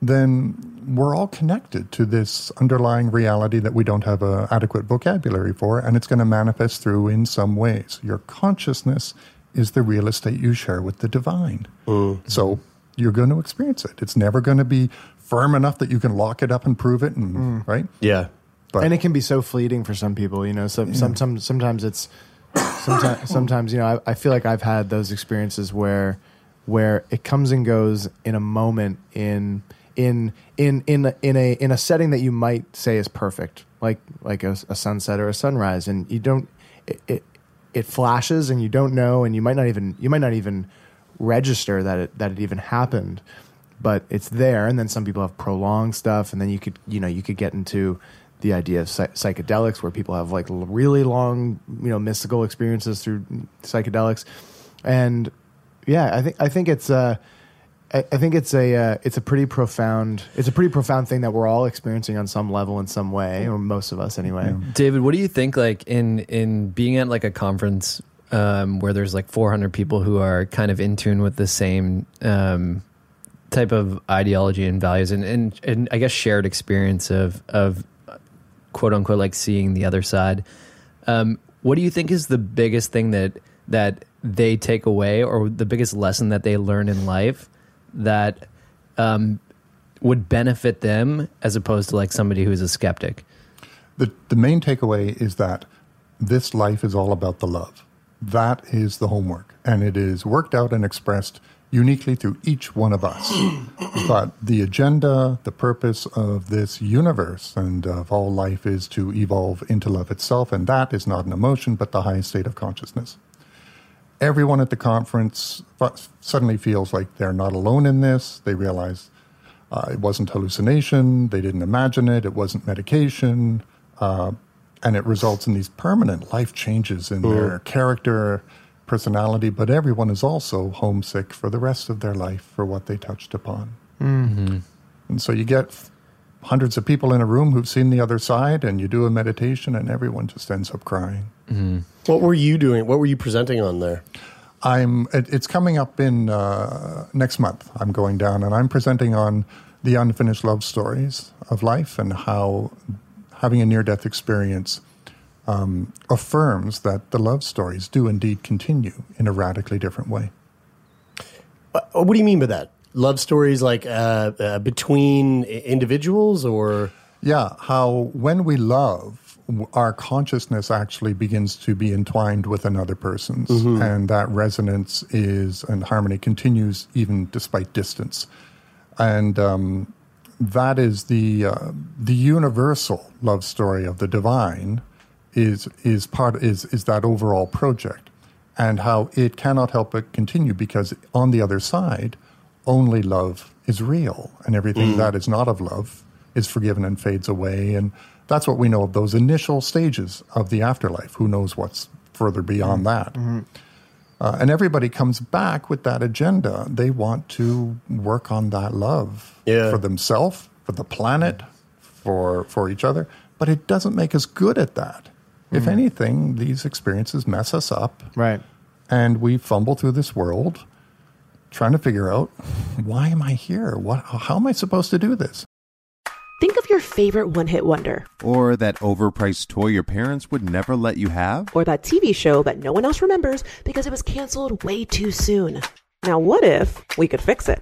then we're all connected to this underlying reality that we don't have an adequate vocabulary for, and it's going to manifest through in some ways. Your consciousness is the real estate you share with the divine. Mm. So you're going to experience it. It's never going to be firm enough that you can lock it up and prove it, and mm. right? yeah But and it can be so fleeting for some people. You know, some, sometimes sometimes it's sometimes sometimes you know I, I feel like I've had those experiences where where it comes and goes in a moment in in in in in a in a setting that you might say is perfect, like like a, a sunset or a sunrise, and you don't it, it it flashes and you don't know, and you might not even you might not even register that it that it even happened but it's there and then some people have prolonged stuff and then you could you know you could get into the idea of psy- psychedelics where people have like really long you know mystical experiences through psychedelics and yeah i think i think it's uh I I think it's a uh, it's a pretty profound it's a pretty profound thing that we're all experiencing on some level in some way or most of us anyway. David, what do you think? Like in in being at like a conference um, where there's like 400 people who are kind of in tune with the same um, type of ideology and values, and, and and I guess shared experience of of quote unquote like seeing the other side. Um, what do you think is the biggest thing that that they take away, or the biggest lesson that they learn in life that um, would benefit them as opposed to like somebody who's a skeptic? The, the main takeaway is that this life is all about the love. That is the homework. And it is worked out and expressed uniquely through each one of us. but the agenda, the purpose of this universe and of all life is to evolve into love itself. And that is not an emotion, but the highest state of consciousness. Everyone at the conference suddenly feels like they're not alone in this. They realize uh, it wasn't hallucination. They didn't imagine it. It wasn't medication. Uh, and it results in these permanent life changes in their character, personality. But everyone is also homesick for the rest of their life for what they touched upon. And so you get hundreds of people in a room who've seen the other side, and you do a meditation, and everyone just ends up crying. What were you doing? What were you presenting on there? I'm. It, it's coming up in uh, next month. I'm going down, and I'm presenting on the unfinished love stories of life and how having a near-death experience um, affirms that the love stories do indeed continue in a radically different way. Uh, what do you mean by that? Love stories like uh, uh, between individuals or? Yeah, how when we love, our consciousness actually begins to be entwined with another person's, Mhm. and that resonance is and harmony continues even despite distance, and um, that is the uh, the universal love story of the divine is is part is is that overall project, and how it cannot help but continue because on the other side, only love is real, and everything Mm. that is not of love is forgiven and fades away. And that's what we know of those initial stages of the afterlife. Who knows what's further beyond that? Uh, and everybody comes back with that agenda. They want to work on that love Yeah. for themselves, for the planet, for for each other. But it doesn't make us good at that. If Mhm. anything, these experiences mess us up. Right. And we fumble through this world trying to figure out why am I here? What how am I supposed to do this? Think of your favorite one hit wonder, Or that overpriced toy your parents would never let you have? or that TV show that no one else remembers because it was canceled way too soon. Now, what if we could fix it?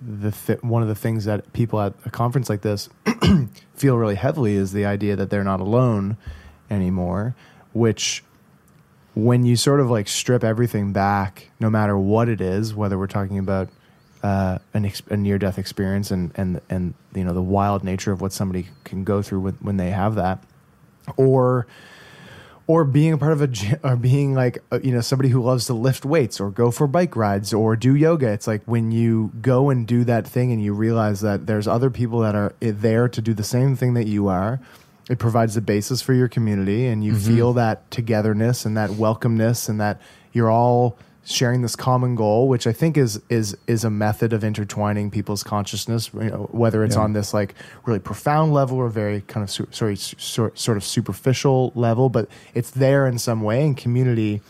the th- one of the things that people at a conference like this feel really heavily is the idea that they're not alone anymore, which when you sort of like strip everything back, no matter what it is, whether we're talking about uh, an ex- a near death experience and and and you know the wild nature of what somebody can go through when, when they have that, or or being a part of a gym, or being like uh, you know somebody who loves to lift weights or go for bike rides or do yoga it's like when you go and do that thing and you realize that there's other people that are there to do the same thing that you are it provides the basis for your community and you Mhm. feel that togetherness and that welcomeness and that you're all sharing this common goal which i think is is is a method of intertwining people's consciousness you know, whether it's Yeah. on this like really profound level or very kind of su- sorry sort sort of superficial level but it's there in some way and community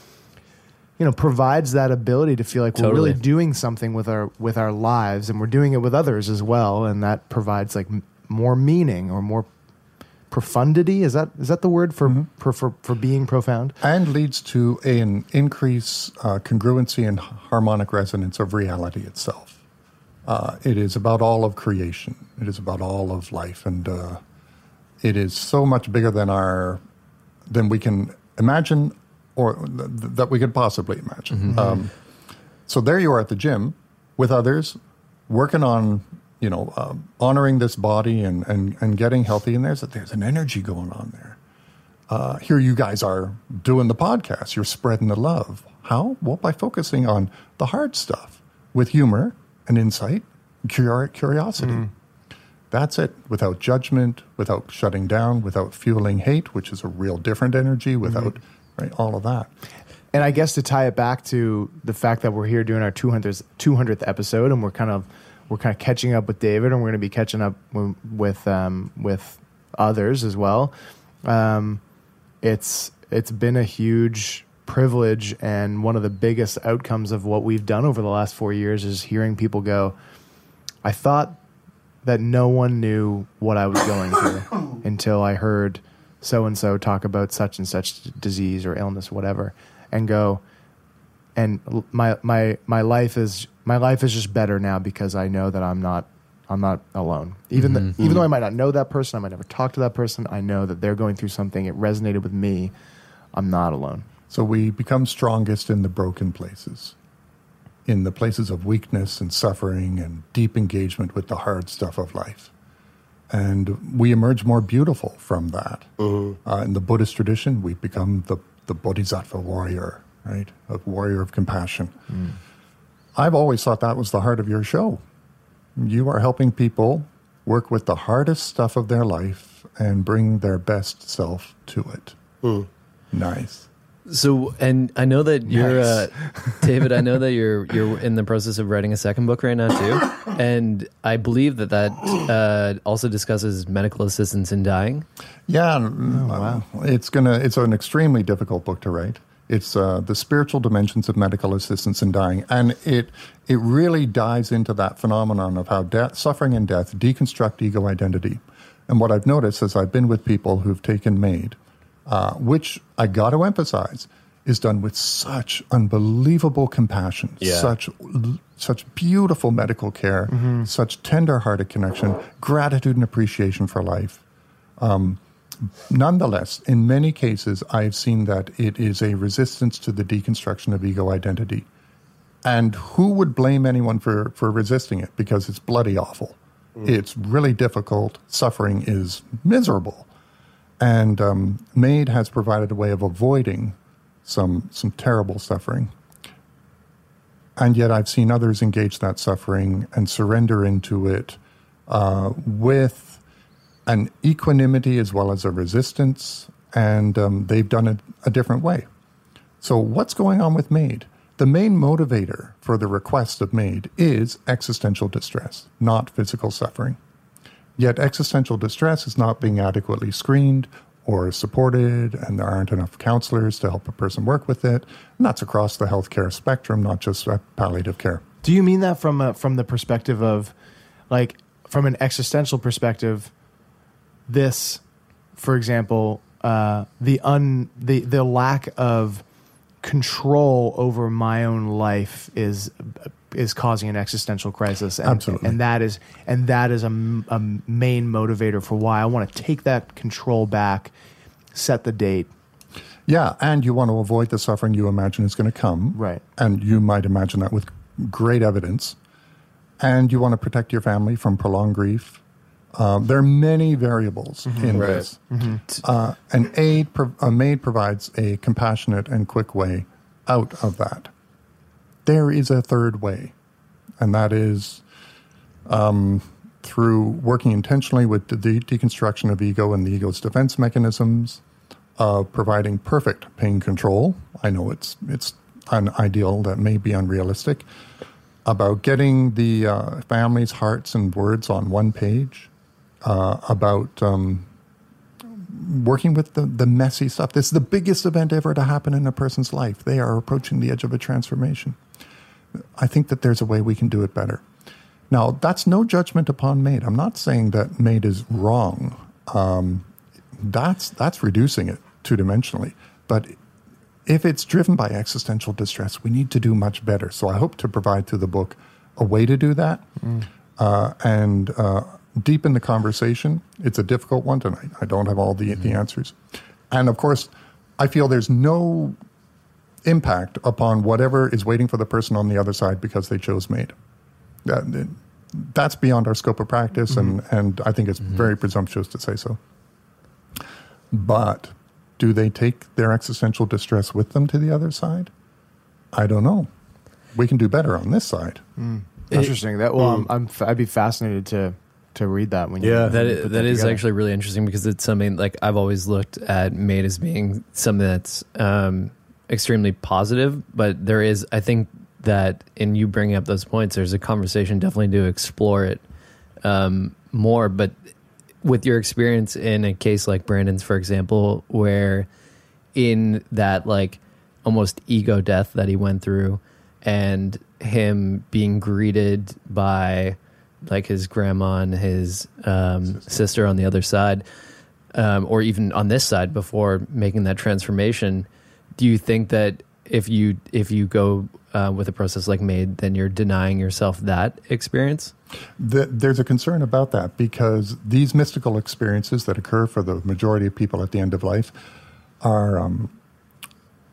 you know provides that ability to feel like we're really doing something with our with our lives and we're doing it with others as well and that provides like m- more meaning or more profundity is that is that the word for for, for, for being profound and leads to an increase uh, congruency and harmonic resonance of reality itself. Uh, it is about all of creation. It is about all of life, and uh, it is so much bigger than our than we can imagine, or th- th- that we could possibly imagine. Mhm. Um, so there you are at the gym with others, working on you know um, honoring this body and, and and getting healthy. And there's there's an energy going on there. Uh, here you guys are doing the podcast. You're spreading the love. How? Well, by focusing on the hard stuff with humor and insight, curi- curiosity. That's it. Without judgment, without shutting down, without fueling hate, which is a real different energy. Without right, all of that. And I guess to tie it back to the fact that we're here doing our 200th, 200th episode, and we're kind of we're kind of catching up with David, and we're going to be catching up w- with um, with others as well. Um, it's it's been a huge privilege, and one of the biggest outcomes of what we've done over the last four years is hearing people go. I thought that no one knew what I was going through until I heard so and so talk about such and such disease or illness, whatever, and go, and my my my life is my life is just better now because I know that I'm not I'm not alone. Even th- Mhm. even though I might not know that person, I might never talk to that person. I know that they're going through something. It resonated with me. I'm not alone. So we become strongest in the broken places, in the places of weakness and suffering and deep engagement with the hard stuff of life. And we emerge more beautiful from that. Uh, in the Buddhist tradition, we become the, the bodhisattva warrior, right? A warrior of compassion. I've always thought that was the heart of your show. You are helping people work with the hardest stuff of their life and bring their best self to it. Hmm. Nice. So, and I know that you're, Nice. uh, David. I know that you're you're in the process of writing a second book right now too, and I believe that that uh, also discusses medical assistance in dying. Yeah, wow. it's gonna. It's an extremely difficult book to write. It's uh, the spiritual dimensions of medical assistance in dying, and it it really dives into that phenomenon of how death, suffering, and death deconstruct ego identity. And what I've noticed as I've been with people who've taken MAID, uh, which I got to emphasize, is done with such unbelievable compassion, Yeah. such such beautiful medical care, Mhm. such tender-hearted connection, gratitude and appreciation for life. Um, nonetheless, in many cases, I've seen that it is a resistance to the deconstruction of ego identity. And who would blame anyone for, for resisting it? Because it's bloody awful. It's really difficult. Suffering is miserable. And um, MAID has provided a way of avoiding some, some terrible suffering. And yet, I've seen others engage that suffering and surrender into it uh, with an equanimity as well as a resistance, and um, they've done it a different way. So, what's going on with MAID? The main motivator for the request of MAID is existential distress, not physical suffering. Yet, existential distress is not being adequately screened or supported, and there aren't enough counselors to help a person work with it. And that's across the healthcare spectrum, not just palliative care. Do you mean that from a, from the perspective of, like, from an existential perspective? This, for example, uh, the un the the lack of control over my own life is is causing an existential crisis. And, Absolutely. and that is and that is a, a main motivator for why I want to take that control back, set the date. Yeah, and you want to avoid the suffering you imagine is going to come. Right. And you might imagine that with great evidence. And you want to protect your family from prolonged grief. Um, there are many variables in Right. this. Uh, an aid, pro- a MAID provides a compassionate and quick way out of that. There is a third way, and that is um, through working intentionally with the de- deconstruction of ego and the ego's defense mechanisms, of providing perfect pain control. I know it's it's an ideal that may be unrealistic. About getting the uh, family's hearts and words on one page. Uh, about um, working with the, the messy stuff. This is the biggest event ever to happen in a person's life. They are approaching the edge of a transformation. I think that there's a way we can do it better. Now, that's no judgment upon MAID. I'm not saying that MAID is wrong. Um, that's that's reducing it two dimensionally. But if it's driven by existential distress, we need to do much better. So I hope to provide through the book a way to do that uh, and uh, deepen the conversation. It's a difficult one tonight. I don't have all the, the mm-hmm. answers. And of course, I feel there's no impact upon whatever is waiting for the person on the other side because they chose MAID. That, that's beyond our scope of practice, and, mm-hmm. and I think it's mm-hmm. very presumptuous to say so. But do they take their existential distress with them to the other side? I don't know. We can do better on this side. Hmm. Interesting. That well, Mm. I'm, I'm f- I'd be fascinated to to read that when you that when you is, that is actually really interesting because it's something like I've always looked at MAID as being something that's um, extremely positive, but there is I think that in you bringing up those points, there's a conversation definitely to explore it um, more. But with your experience in a case like Brandon's, for example, where in that like almost ego death that he went through and him being greeted by like his grandma and his um, sister on the other side um, or even on this side before making that transformation do you think that if you if you go uh, with a process like MAID then you're denying yourself that experience The, there's a concern about that because these mystical experiences that occur for the majority of people at the end of life are. Um,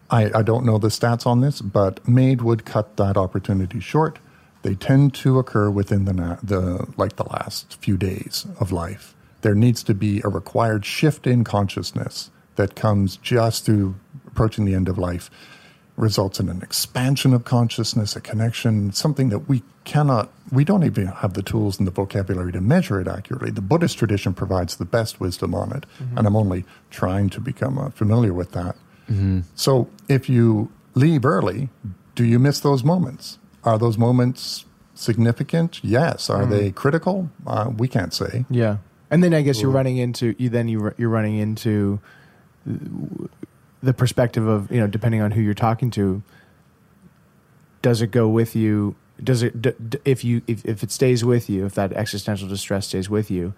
I, I don't know the stats on this, but MAID would cut that opportunity short. They tend to occur within the, na- the like the last few days of life. There needs to be a required shift in consciousness that comes just through approaching the end of life. results in an expansion of consciousness, a connection, something that we cannot, we don't even have the tools and the vocabulary to measure it accurately. The Buddhist tradition provides the best wisdom on it, Mhm. and I'm only trying to become uh, familiar with that. So if you leave early, do you miss those moments? Are those moments significant? Yes. Are Mm. they critical? Uh, we can't say. Yeah, and then I guess you're running into you. Then you you're running into the perspective of you know depending on who you're talking to. Does it go with you? Does it d- d- if you if, if it stays with you? If that existential distress stays with you,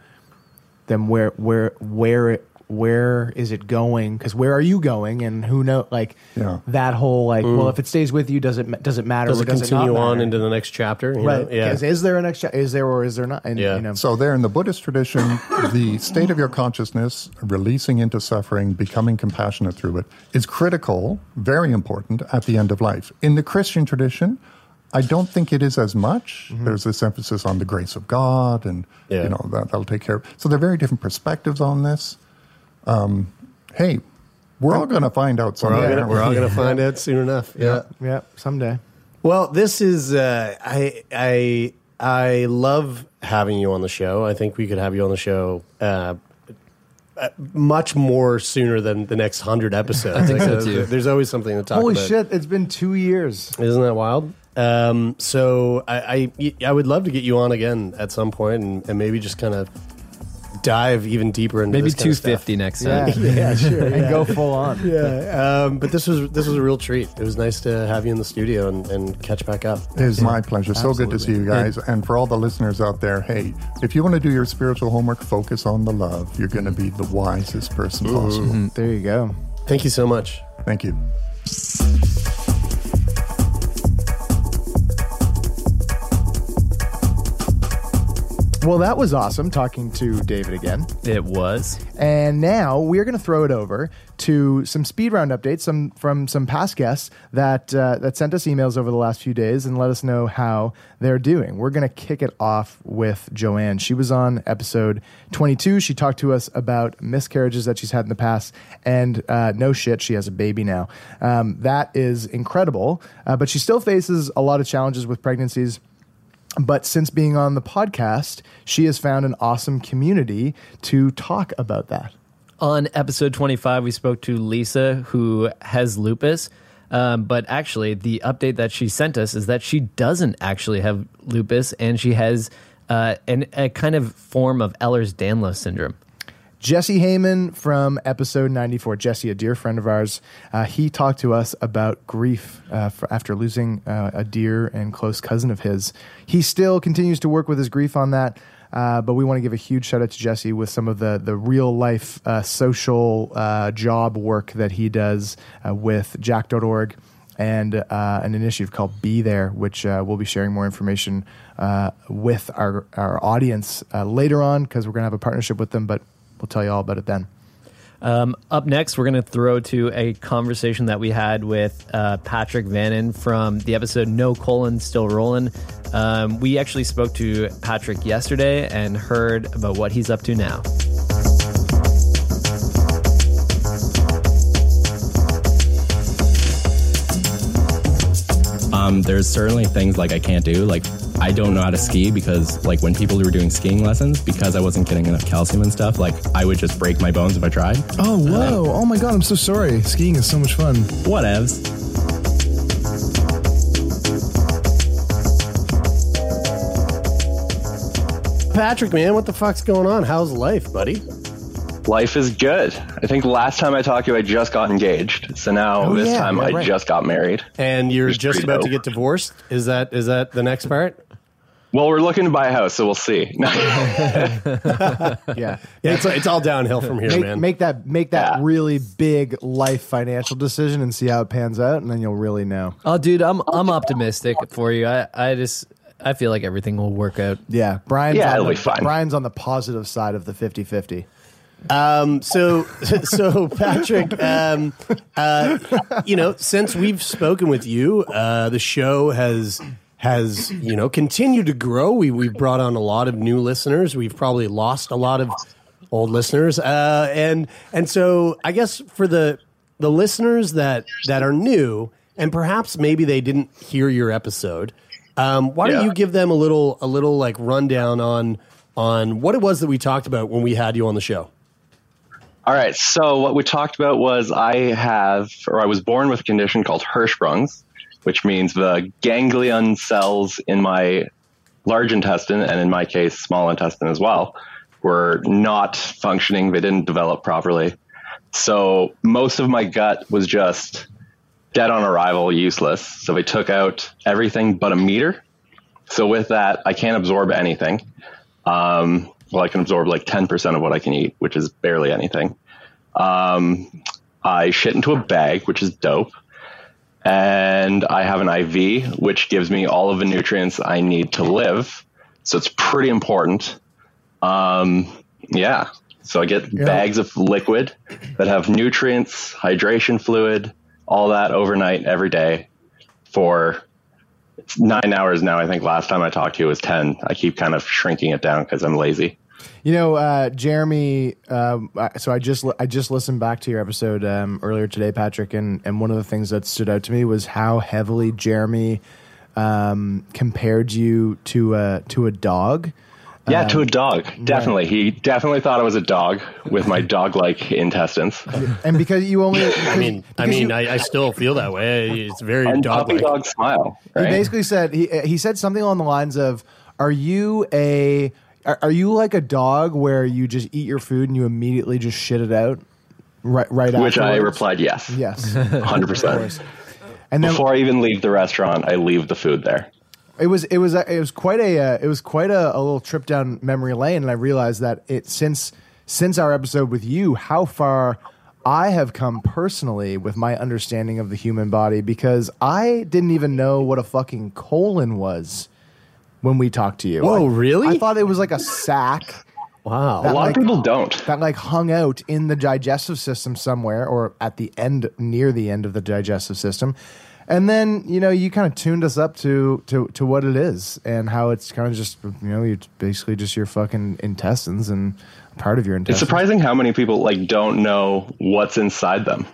then where where where it where is it going? Because where are you going? And who know? Like Yeah. that whole like. Mm. Well, if it stays with you, does it does it matter? Does it does continue it on into the next chapter? you right? know? Yeah. Is, is there a next? cha- Is there or is there not? And, Yeah. You know, So, there in the Buddhist tradition, the state of your consciousness, releasing into suffering, becoming compassionate through it, is critical, very important at the end of life. In the Christian tradition, I don't think it is as much. There's this emphasis on the grace of God, and Yeah. you know that, that'll take care of. So, there are very different perspectives on this. Um, hey, we're all going to find out We're all someday. gonna, we're all we? gonna find out soon enough. Yeah. yeah, someday. Well, this is uh, I I I love having you on the show. I think we could have you on the show uh, uh, much more sooner than the next hundred episodes. I think so, too. There's always something to talk Holy about. shit! It's been two years. Isn't that wild? Um, so I, I I would love to get you on again at some point and, and maybe just kind of dive even deeper into Maybe this kind of stuff. 250 next Yeah, time. yeah, sure, and go full on. Yeah, um, but this was this was a real treat. It was nice to have you in the studio and, and catch back up. It is my pleasure. So good to see you guys. And for all the listeners out there, hey, if you want to do your spiritual homework, focus on the love. You're going to be the wisest person possible. Mm-hmm. There you go. Thank you so much. Thank you. Well, that was awesome talking to David again. It was. And now we are going to throw it over to some speed round updates some, from some past guests that uh, that sent us emails over the last few days and let us know how they're doing. We're going to kick it off with Joanne. She was on episode 22. She talked to us about miscarriages that she's had in the past, and uh, no shit, she has a baby now. Um, that is incredible, uh, but she still faces a lot of challenges with pregnancies. But since being on the podcast, she has found an awesome community to talk about that. On episode 25, we spoke to Lisa, who has lupus. Um, but actually, the update that she sent us is that she doesn't actually have lupus and she has uh, an, a kind of form of Ehlers Danlos syndrome. Jesse Heyman from episode 94. Jesse, a dear friend of ours, uh, he talked to us about grief uh, after losing uh, a dear and close cousin of his. He still continues to work with his grief on that. Uh, but we want to give a huge shout out to Jesse with some of the the real life uh, social uh, job work that he does with Jack.org and an initiative called Be There, which we'll be sharing more information with our our audience later on because we're going to have a partnership with them. But we'll tell you all about it then. Um, up next, we're going to throw to a conversation that we had with uh, Patrick Vannon from the episode No Colon Still Rolling. Um, we actually spoke to Patrick yesterday and heard about what he's up to now. Um, there's certainly things like I can't do. Like I don't know how to ski because like when people were doing skiing lessons, because I wasn't getting enough calcium and stuff, like I would just break my bones if I tried. Oh, um, whoa. oh my God, I'm so sorry. Skiing is so much fun. Whatevs. Patrick, man, what the fuck's going on? How's life, buddy? Life is good. I think last time I talked to you, I just got engaged. So now Oh, this yeah, time yeah, I right. just got married. And you're just pretty about to get divorced? Is that is that the next part? Well, we're looking to buy a house, so we'll see. yeah, Yeah, it's, it's all downhill from here, make, man. Make that make that really big life financial decision and see how it pans out, and then you'll really know. Oh, dude, I'm I'm optimistic for you. I, I just I feel like everything will work out. Yeah, Brian's Yeah, on it'll the, be fine. Brian's on the positive side of the 50-50. Um, so, so Patrick, um, uh, you know, since we've spoken with you, uh, the show has has you know continued to grow. We we've brought on a lot of new listeners. We've probably lost a lot of old listeners, uh, and and so I guess for the the listeners that that are new and perhaps maybe they didn't hear your episode. Um, why don't you give them a little a little like rundown on on what it was that we talked about when we had you on the show? All right. So what we talked about was I have, or I was born with a condition called Hirschsprung's, which means the ganglion cells in my large intestine, and in my case, small intestine as well, were not functioning. They didn't develop properly. So most of my gut was just dead on arrival, useless. So they took out everything but a meter. So with that, I can't absorb anything. Um, well, I can absorb like 10% of what I can eat, which is barely anything. Um, I shit into a bag, which is dope. And I have an IV, which gives me all of the nutrients I need to live. So it's pretty important. Um, yeah. So I get Yeah. bags of liquid that have nutrients, hydration fluid, all that overnight every day for nine hours now. I think last time I talked to you was 10. I keep kind of shrinking it down because I'm lazy. You know, uh, Jeremy. Um, so I just I just listened back to your episode um, earlier today, Patrick, and and one of the things that stood out to me was how heavily Jeremy um, compared you to a to a dog. Yeah, Um, to a dog. Definitely. He definitely thought I was a dog with my dog like intestines. and because you only, I mean, I mean, you- I, I still feel that way. It's very And dog puppy dog smile. He basically said he he said something along the lines of, "Are you a are, are you like a dog where you just eat your food and you immediately just shit it out right right Which I replied yes. Yes, 100%. And then Before I even leave the restaurant, I leave the food there. it was it was it was quite a uh, it was quite a, a little trip down memory lane, and I realized that it since since our episode with you, how far I have come personally with my understanding of the human body because I didn't even know what a fucking colon was when we talked to you. Whoa, I- really? I thought it was like a sack. Wow. That, a lot like- of people don't. That like hung out in the digestive system somewhere, or at the end, near the end of the digestive system, and then you know you kind of tuned us up to to to what it is and how it's kind of just you know it's basically just your fucking intestines and part of your intestines. It's intestines. surprising how many people like don't know what's inside them.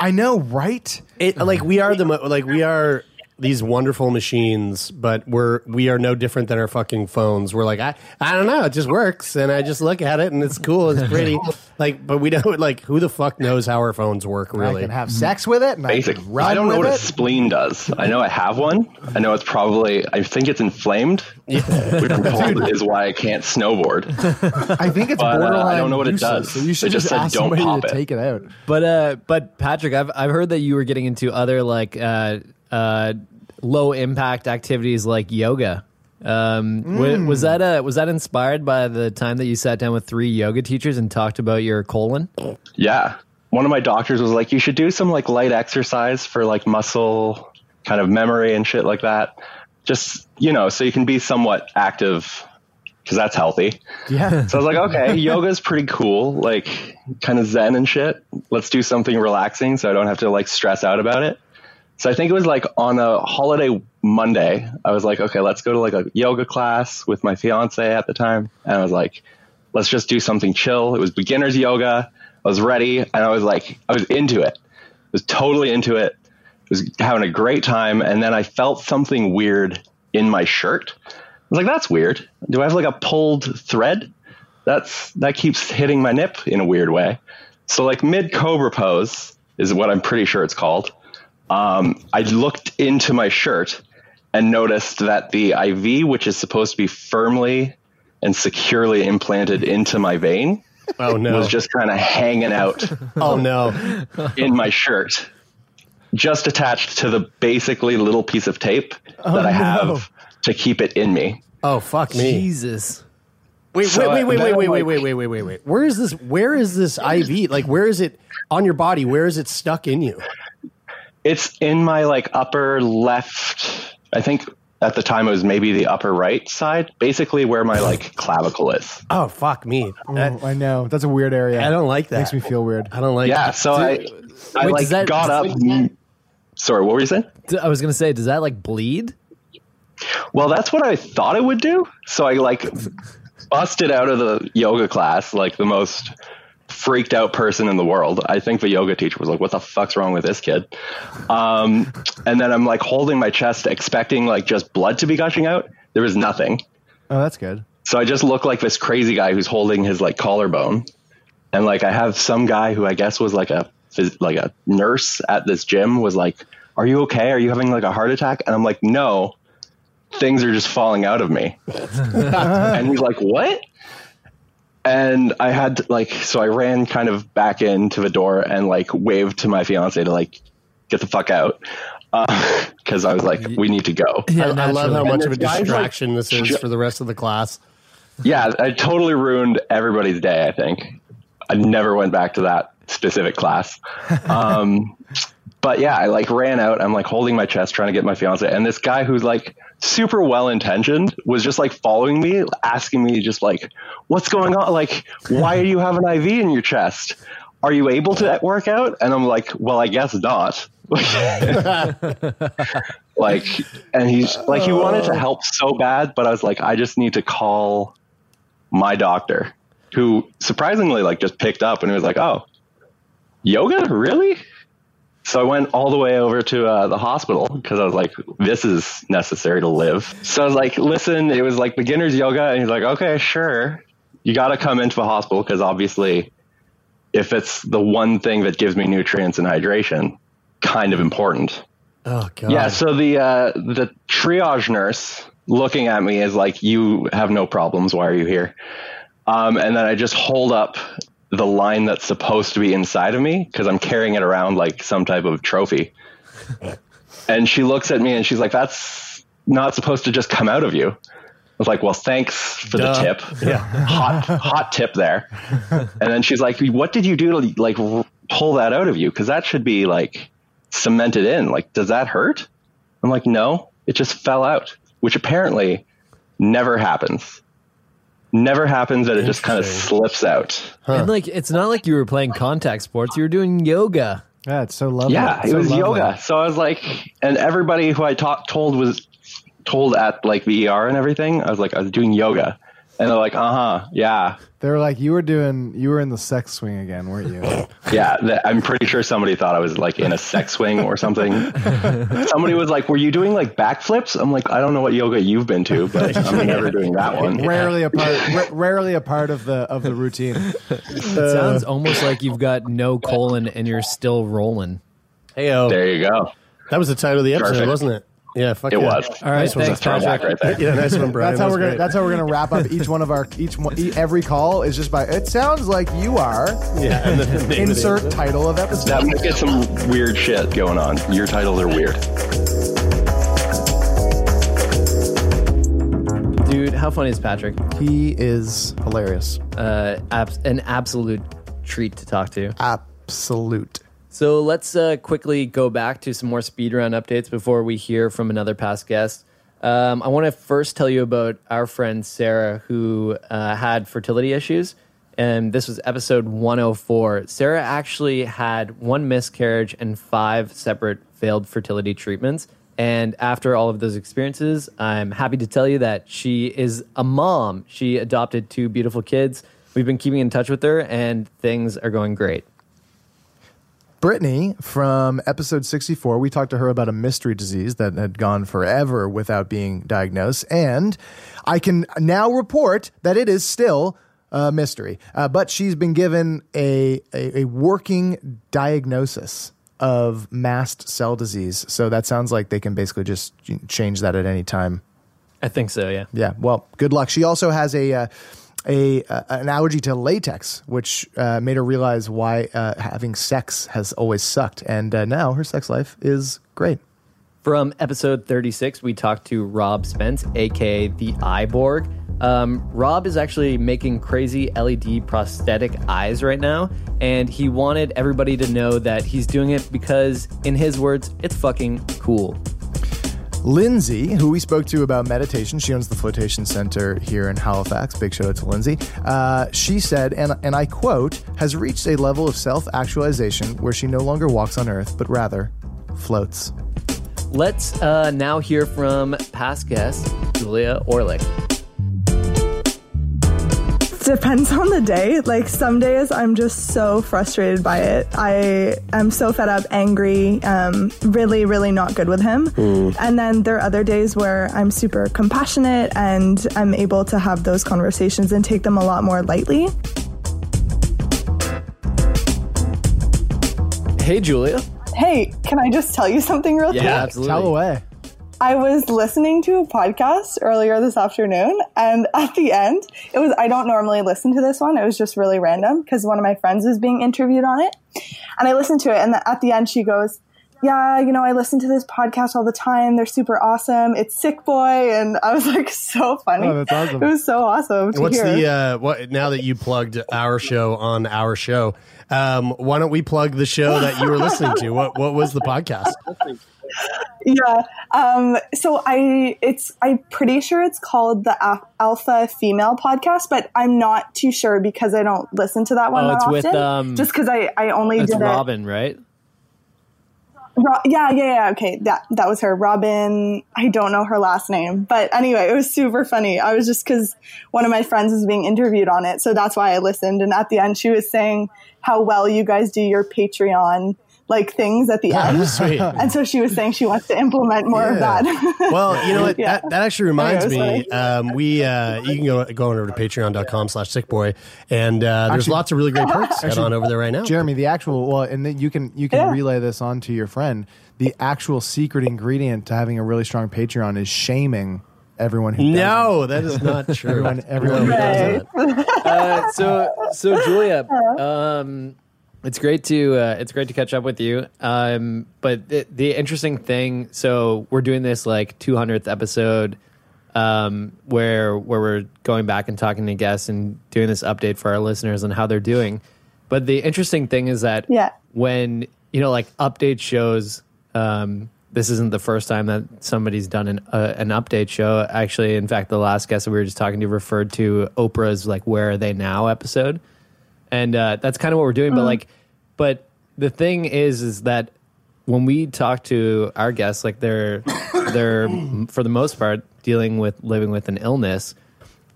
I know, right? It like we are the mo- like we are these wonderful machines, but we're we are no different than our fucking phones. We're like I I don't know, it just works, and I just look at it and it's cool, it's pretty. like, but we don't like who the fuck knows how our phones work really. I really. can have sex with it, and Basic. I can run I don't know with what a spleen does. I know I have one. I know it's probably. I think it's inflamed, which I'm is why I can't snowboard. I think it's But, uh. I don't know what it does. So you should It just just, said ask don't somebody pop to it. take it out. But uh, but Patrick, I've I've heard that you were getting into other like uh, uh, low impact activities like yoga. Um, Mm. was that uh, was that inspired by the time that you sat down with three yoga teachers and talked about your colon? Yeah. One of my doctors was like, you should do some like light exercise for like muscle kind of memory and shit like that. Just, you know, so you can be somewhat active because that's healthy. Yeah. So I was like, okay, yoga's pretty cool, like kind of zen and shit. Let's do something relaxing so I don't have to like stress out about it. So I think it was like on a holiday Monday, I was like, okay, let's go to like a yoga class with my fiance at the time. And I was like, let's just do something chill. It was beginner's yoga. I was ready and I was like, I was into it. I was totally into it. I was having a great time. And then I felt something weird in my shirt. I was like, that's weird. Do I have like a pulled thread? That's that keeps hitting my nip in a weird way. So like mid cobra pose is what I'm pretty sure it's called. Um, I looked into my shirt and noticed that the IV, which is supposed to be firmly and securely implanted into my vein, Oh no. was just kind of hanging out oh no. in my shirt, just attached to the basically little piece of tape that I have no. to keep it in me. Oh fuck me. Jesus. Wait, So wait, wait, wait, then wait, wait, wait, wait, wait, wait, wait. Where is this? Where is this IV? Like, where is it on your body? Where is it stuck in you? It's in my like upper left. I think at the time it was maybe the upper right side, basically where my like clavicle is. Oh fuck me. That- Oh, I know that's a weird area. I don't like that. Makes me feel weird. I don't like. yeah, so I, I Wait, like that- got up. Sorry, what were you saying? I was gonna say, does that like bleed? Well, that's what I thought it would do. So I like busted out of the yoga class like the most freaked out person in the world. I think the yoga teacher was like, "What the fuck's wrong with this kid?" Um, and then I'm like holding my chest, expecting like just blood to be gushing out. There was nothing. Oh, that's good. So I just look like this crazy guy who's holding his like collarbone, and like I have some guy who I guess was like a like a nurse at this gym was like, "Are you okay? Are you having like a heart attack?" And I'm like, "No, things are just falling out of me." and he's like, "What?" And I had to, like, so I ran kind of back into the door and like waved to my fiance to like get the fuck out because I was like, "We need to go." I, I love how much of a this guy's, like, distraction this is ju- for the rest of the class. yeah, I totally ruined everybody's day. I think I never went back to that specific class. Um, but yeah, I like ran out. I'm like holding my chest, trying to get my fiance, and this guy who's like super well intentioned was just like following me, asking me just like, "What's going on? Like, why do you have an IV in your chest? Are you able to work out?" And I'm like, "Well, I guess not." like and he's like he wanted to help so bad but i was like i just need to call my doctor who surprisingly like just picked up and he was like oh yoga really so i went all the way over to uh, the hospital because i was like this is necessary to live so i was like listen it was like beginners yoga and he's like okay sure you got to come into the hospital because obviously if it's the one thing that gives me nutrients and hydration kind of important Oh god. yeah, so the uh, the triage nurse looking at me is like, "You have no problems. Why are you here?" Um, and then I just hold up the line that's supposed to be inside of me because I'm carrying it around like some type of trophy. and she looks at me and she's like, "That's not supposed to just come out of you." I was like, "Well, thanks for Duh. the tip. Yeah. hot hot tip there." and then she's like, "What did you do to like pull that out of you? Because that should be like." cemented in. Like, does that hurt? I'm like, no, it just fell out, which apparently never happens. Never happens that it just kind of slips out. And like, it's not like you were playing contact sports; you were doing yoga. Yeah, it's so lovely. yeah, it So was lovely. yoga. So I was like, and everybody who I talked told was told at like the ER and everything. I was like, I was doing yoga, and they're like, uh huh, yeah, They were like, you were doing, you were in the sex swing again, weren't you? yeah. th- I'm pretty sure somebody thought I was like in a sex swing or something. somebody was like, "Were you doing like backflips?" I'm like, I don't know what yoga you've been to, but I'm never doing that one. rarely a part, ra- rarely a part of the of the routine. It sounds almost like you've got no colon and you're still rolling. Hey, oh, There you go. that was the title of the episode, Perfect. wasn't it? Yeah, fuck It yeah. was. All right, Nice one, thanks, Patrick. Right there. Yeah, nice one, Brian. That's how we're gonna. great. That's how we're gonna wrap up each one of our each one- e- every call is just by. It sounds like you are. Yeah, and the of Insert episode. title of episode. That might get some weird shit going on. Your titles are weird. Dude, how funny is Patrick? He is hilarious. Uh, abs- an absolute treat to talk to. Absolute. So let's uh, quickly go back to some more speedrun updates before we hear from another past guest. Um, I want to first tell you about our friend Sarah, who uh, had fertility issues. And this was episode 104. Sarah actually had one miscarriage and five separate failed fertility treatments. And after all of those experiences, I'm happy to tell you that she is a mom. She adopted two beautiful kids. We've been keeping in touch with her, and things are going great. Brittany from episode 64, we talked to her about a mystery disease that had gone forever without being diagnosed. And I can now report that it is still a mystery. Uh, but she's been given a, a, a working diagnosis of mast cell disease. So that sounds like they can basically just change that at any time. I think so, yeah. Yeah. Well, good luck. She also has a. Uh, a uh, an allergy to latex, which uh, made her realize why uh, having sex has always sucked, and uh, now her sex life is great. From episode 36, we talked to Rob Spence, aka the Eyeborg. Um, Rob is actually making crazy LED prosthetic eyes right now, and he wanted everybody to know that he's doing it because, in his words, it's fucking cool. Lindsay, who we spoke to about meditation, she owns the Flotation Center here in Halifax. Big shout out to Lindsay. Uh, she said, and, and I quote, has reached a level of self actualization where she no longer walks on earth, but rather floats. Let's uh, now hear from past guest Julia Orlick. Depends on the day. Like some days I'm just so frustrated by it. I am so fed up, angry, um, really, really not good with him. And then there are other days where I'm super compassionate and I'm able to have those conversations and take them a lot more lightly. Hey, Julia. Hey, can I just tell you something real quick? Yeah, absolutely. Tell away. I was listening to a podcast earlier this afternoon, and at the end, it was I don't normally listen to this one. It was just really random because one of my friends was being interviewed on it, and I listened to it. And at the end, she goes, "Yeah, you know, I listen to this podcast all the time. They're super awesome. It's Sickboy," and I was like, "So funny! Oh, that's awesome. It was so awesome to What's hear." the uh, what? Now that you plugged our show on our show, um, why don't we plug the show that you were listening to? What What was the podcast? yeah. Um, so I, it's, I'm pretty sure it's called the Alpha Female Podcast, but I'm not too sure because I don't listen to that one Oh, that it's often. with, um, just because I, I only did it. Robin, right? Ro- yeah, yeah, yeah. Okay, that that was her, Robin. I don't know her last name, but anyway, it was super funny. I was just because one of my friends was being interviewed on it, so that's why I listened. And at the end, she was saying how well you guys do your Patreon like things at the end. Sweet. And so she was saying she wants to implement more of that. Well, you know what? Yeah. That, that actually reminds me. Um, we uh, you can go go on over to patreon.com slash sickboy and uh, there's Actually- lots of really great perks. Actually, on over there right now. Jeremy. The actual well, and then you can you can Yeah. relay this on to your friend. The actual secret ingredient to having a really strong Patreon is shaming everyone who No, that is not true. everyone everyone who does it. uh, so so Julia, um, it's great to uh, it's great to catch up with you. Um, but the, the interesting thing, so we're doing this like 200th episode, um, where where we're going back and talking to guests and doing this update for our listeners on how they're doing. But the interesting thing is that Yeah. when you know like update shows. Um, this isn't the first time that somebody's done an uh, an update show. Actually, in fact, the last guest that we were just talking to referred to Oprah's like "Where Are They Now" episode, and uh, that's kind of what we're doing. But Mhm. like, but the thing is, is that when we talk to our guests, like they're they're for the most part dealing with living with an illness,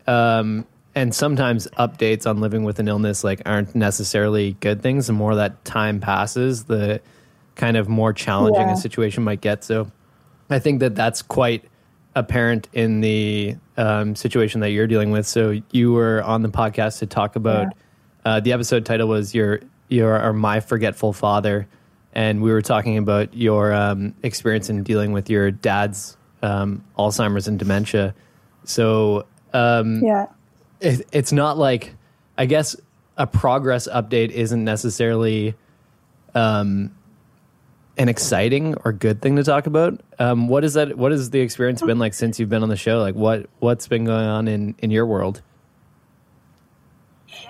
um, and sometimes updates on living with an illness like aren't necessarily good things. The more that time passes, the kind of more challenging Yeah. a situation might get. So, I think that that's quite apparent in the um, situation that you're dealing with. So, you were on the podcast to talk about. Uh, the episode title was "Your Your or My Forgetful Father," and we were talking about your um, experience in dealing with your dad's um, Alzheimer's and dementia. So, um, Yeah. it, it's not like I guess a progress update isn't necessarily um, an exciting or good thing to talk about. Um, what is that? What has the experience been like since you've been on the show? Like what what's been going on in in your world?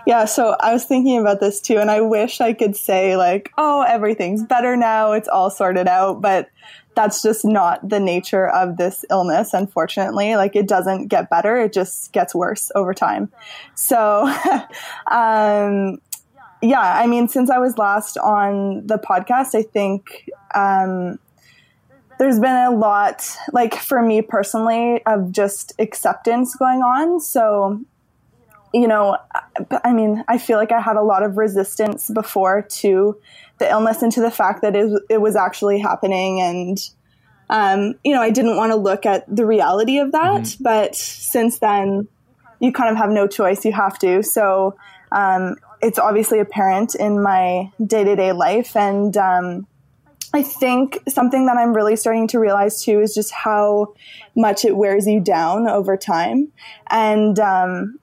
Yeah, so I was thinking about this too, and I wish I could say, like, oh, everything's better now, it's all sorted out, but that's just not the nature of this illness, unfortunately. Like, it doesn't get better, it just gets worse over time. So, um, yeah, I mean, since I was last on the podcast, I think um, there's been a lot, like, for me personally, of just acceptance going on. So, you know, I- mean, I feel like I had a lot of resistance before to the illness and to the fact that it, it was actually happening. And, um, you know, I didn't want to look at the reality of that. But since then, you kind of have no choice. You have to. So um, it's obviously apparent in my day to day life. And, um, I think something that I'm really starting to realize too is just how much it wears you down over time. And, um,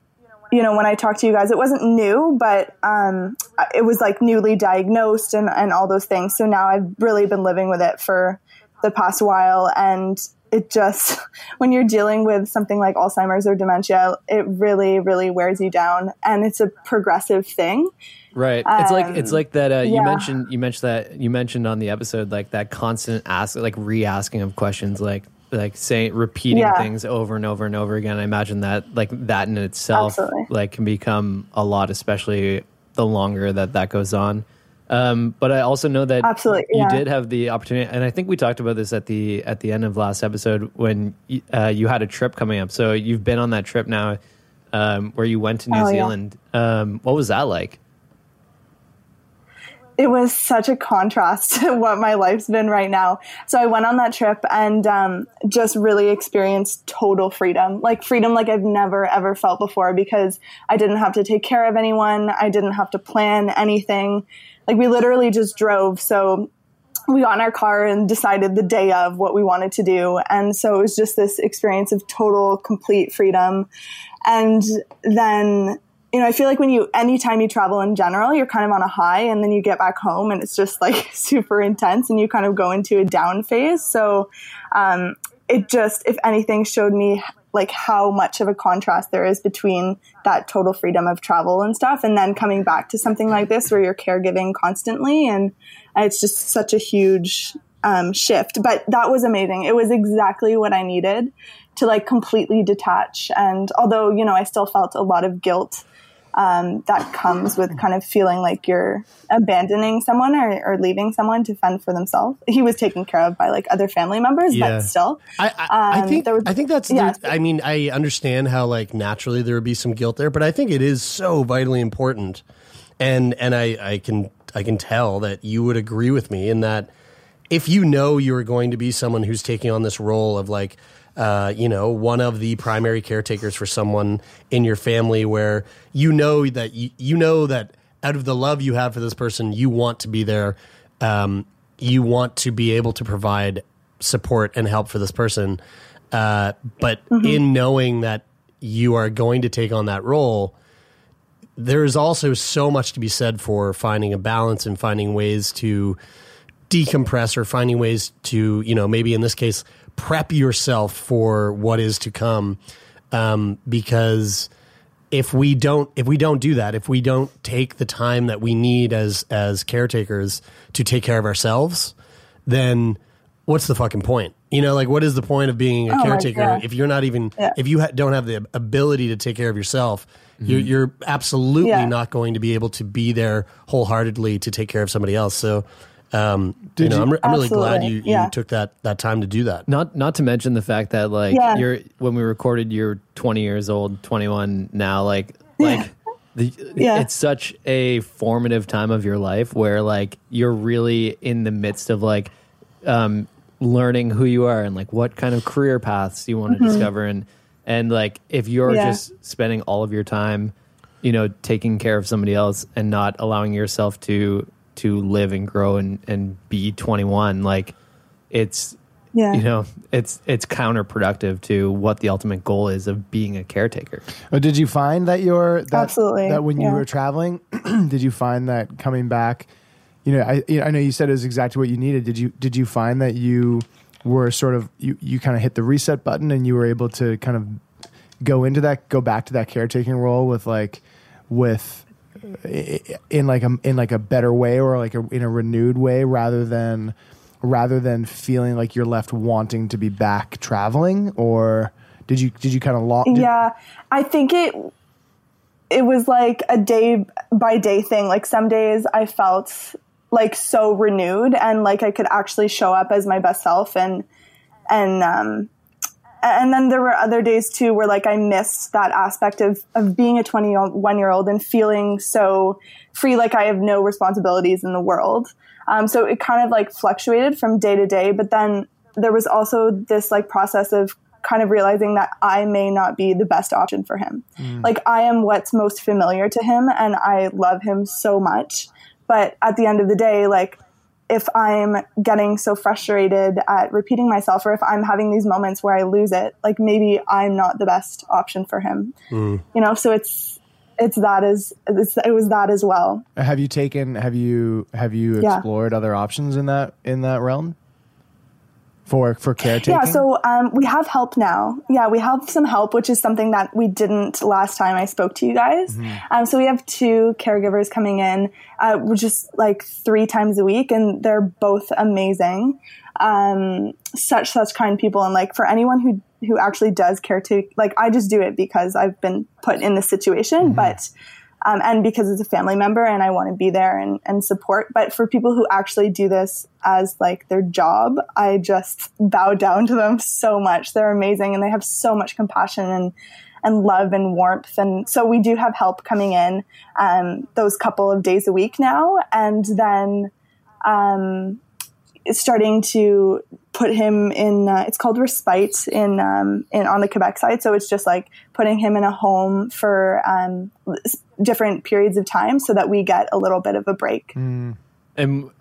you know, when I talked to you guys, it wasn't new, but um, it was like newly diagnosed and, and all those things. So now I've really been living with it for the past while. And it just, when you're dealing with something like Alzheimer's or dementia, it really, really wears you down. And it's a progressive thing. Right. It's like it's Um, like that. Uh, You yeah. mentioned you mentioned that you mentioned on the episode like that constant ask, like re-asking of questions, like like saying repeating Yeah. things over and over and over again. I imagine that like that in itself Absolutely. like can become a lot, especially the longer that that goes on. Um, but I also know that Absolutely, you yeah. did have the opportunity, and I think we talked about this at the at the end of last episode when uh, you had a trip coming up. So you've been on that trip now. um, where you went to New Oh, yeah. Zealand. Um, what was that like? It was such a contrast to what my life's been right now. So I went on that trip and um, just really experienced total freedom, like freedom like I've never ever felt before because I didn't have to take care of anyone. I didn't have to plan anything. Like we literally just drove. So we got in our car and decided the day of what we wanted to do. And so it was just this experience of total, complete freedom. And then, you know, I feel like when you, anytime you travel in general, you're kind of on a high and then you get back home and it's just like super intense and you kind of go into a down phase. So, um, it just, if anything, showed me like how much of a contrast there is between that total freedom of travel and stuff and then coming back to something like this where you're caregiving constantly and it's just such a huge um, shift. But that was amazing. It was exactly what i needed to like completely detach. And although you know i still felt a lot of guilt um, that comes with kind of feeling like you're abandoning someone or, or leaving someone to fend for themselves. He was taken care of by like other family members, Yeah. but still, I, I, I Um, think there was- I think that's. yeah. I mean, I understand how like naturally there would be some guilt there, but I think it is so vitally important, and and I I can I can tell that you would agree with me in that if you know you are going to be someone who's taking on this role of like. Uh, you know, one of the primary caretakers for someone in your family where you know that you, you know that out of the love you have for this person, you want to be there. Um, you want to be able to provide support and help for this person. Uh, but in knowing that you are going to take on that role, there is also so much to be said for finding a balance and finding ways to decompress or finding ways to, you know, maybe in this case, prep yourself for what is to come. Um, because if we don't if we don't do that, if we don't take the time that we need as as caretakers to take care of ourselves, then what's the fucking point? You know, like what is the point of being a Oh caretaker if you're not even Yeah. if you ha- don't have the ability to take care of yourself? You're, you're absolutely Yeah. not going to be able to be there wholeheartedly to take care of somebody else. So, um, you know, you- I'm, re- I'm really glad Absolutely, you, yeah. you took that that time to do that. Not not to mention the fact that like Yeah. you're when we recorded you're 20 years old, 21 now like like the, Yeah. it's such a formative time of your life where like you're really in the midst of like um learning who you are and like what kind of career paths you want to Mhm. discover and and like if you're Yeah. just spending all of your time you know taking care of somebody else and not allowing yourself to to live and grow and and be 21 like it's Yeah. you know it's it's counterproductive to what the ultimate goal is of being a caretaker Oh, did you find that your that, Absolutely, that when you were traveling, did you find that coming back? You know, I you know, I know you said it was exactly what you needed. Did you did you find that you were sort of you you kind of hit the reset button and you were able to kind of go into that go back to that caretaking role with like with i- in like a in like a better way or like a, in a renewed way rather than rather than feeling like you're left wanting to be back traveling? Or did you did you kind of long yeah i think it it was like a day by day thing. Like some days i felt like so renewed and like i could actually show up as my best self and and um and then there were other days too where like i missed that aspect of of being a 21 year old and feeling so free like i have no responsibilities in the world. Um, so it kind of like fluctuated from day to day but then there was also this like process of kind of realizing that i may not be the best option for him. Like i am what's most familiar to him and i love him so much but at the end of the day like if I'm getting so frustrated at repeating myself, or if I'm having these moments where I lose it, like maybe I'm not the best option for him. Mm. You know, so it's it's that as it's, it was that as well. Have you taken? Have you have you Yeah. explored other options in that in that realm for for caretaking? Yeah, so um, we have help now. Yeah, we have some help, which is something that we didn't last time I spoke to you guys. Mm-hmm. Um, so we have two caregivers coming in, uh, just like three times a week, and they're both amazing. Um, such such kind people, and like for anyone who who actually does caretake, like I just do it because I've been put in this situation, but. Um, and because it's a family member and I want to be there and, and support. But for people who actually do this as like their job, I just bow down to them so much. They're amazing and they have so much compassion and and love and warmth. And so we do have help coming in um, those couple of days a week now, and then um, starting to put him in. Uh, it's called respite in um, in on the Quebec side. So it's just like putting him in a home for um, different periods of time, so that we get a little bit of a break. And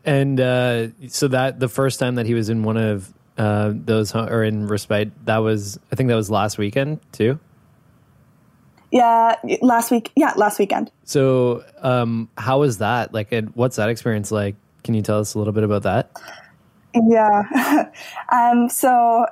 and uh, so that the first time that he was in one of uh, those or in respite, that was I think that was last weekend too. Yeah, last week. Yeah, last weekend. So um, how was that? Like, and what's that experience like? Can you tell us a little bit about that? Yeah. um, so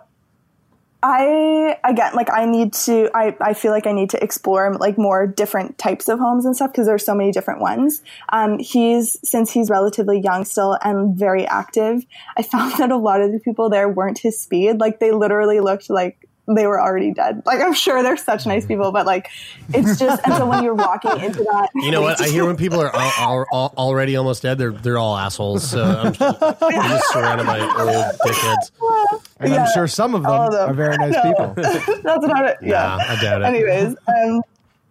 I again like I need to I, I feel like I need to explore like more different types of homes and stuff because there's so many different ones. Um, he's since he's relatively young still and very active, I found that a lot of the people there weren't his speed. Like they literally looked like they were already dead. Like I'm sure they're such nice people, but like it's just and so when you're walking into that You know what? I hear when people are al- al- al- already almost dead, they're they're all assholes. So I'm just, I'm just surrounded by old dickheads. And I'm sure some of them of them. are very nice No. people. That's not it. Yeah. Nah, I doubt it. Anyways, um,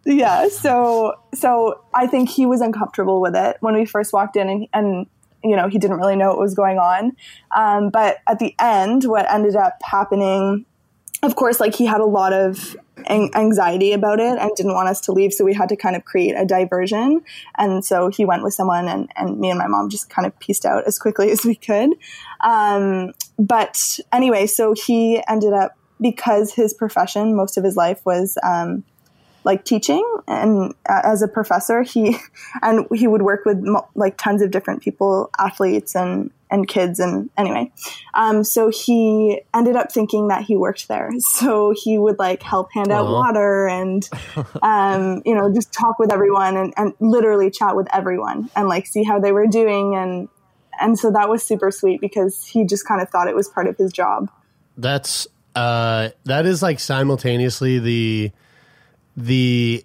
yeah. So, so I think he was uncomfortable with it when we first walked in, and, and you know he didn't really know what was going on. Um, but at the end, what ended up happening, of course, like he had a lot of an- anxiety about it and didn't want us to leave, so we had to kind of create a diversion. And so he went with someone, and and me and my mom just kind of pieced out as quickly as we could. Um, but anyway, so he ended up because his profession most of his life was um, like teaching and as a professor he and he would work with like tons of different people athletes and and kids and anyway. Um, so he ended up thinking that he worked there. So he would like help hand out Aw. water and um, you know just talk with everyone and, and literally chat with everyone and like see how they were doing. And and so that was super sweet because he just kind of thought it was part of his job. That's uh that is like simultaneously the the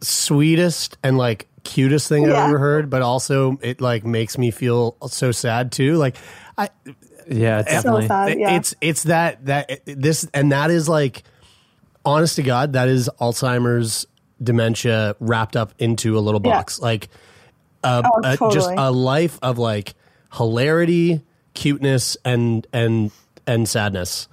sweetest and like cutest thing I've ever heard, but also it like makes me feel so sad too. Like I Yeah, definitely. So sad, yeah. It's it's that that this and that is like honest to God, that is Alzheimer's dementia wrapped up into a little Yeah. box. Like uh, Oh, uh, just a life of like hilarity, cuteness, and and and sadness,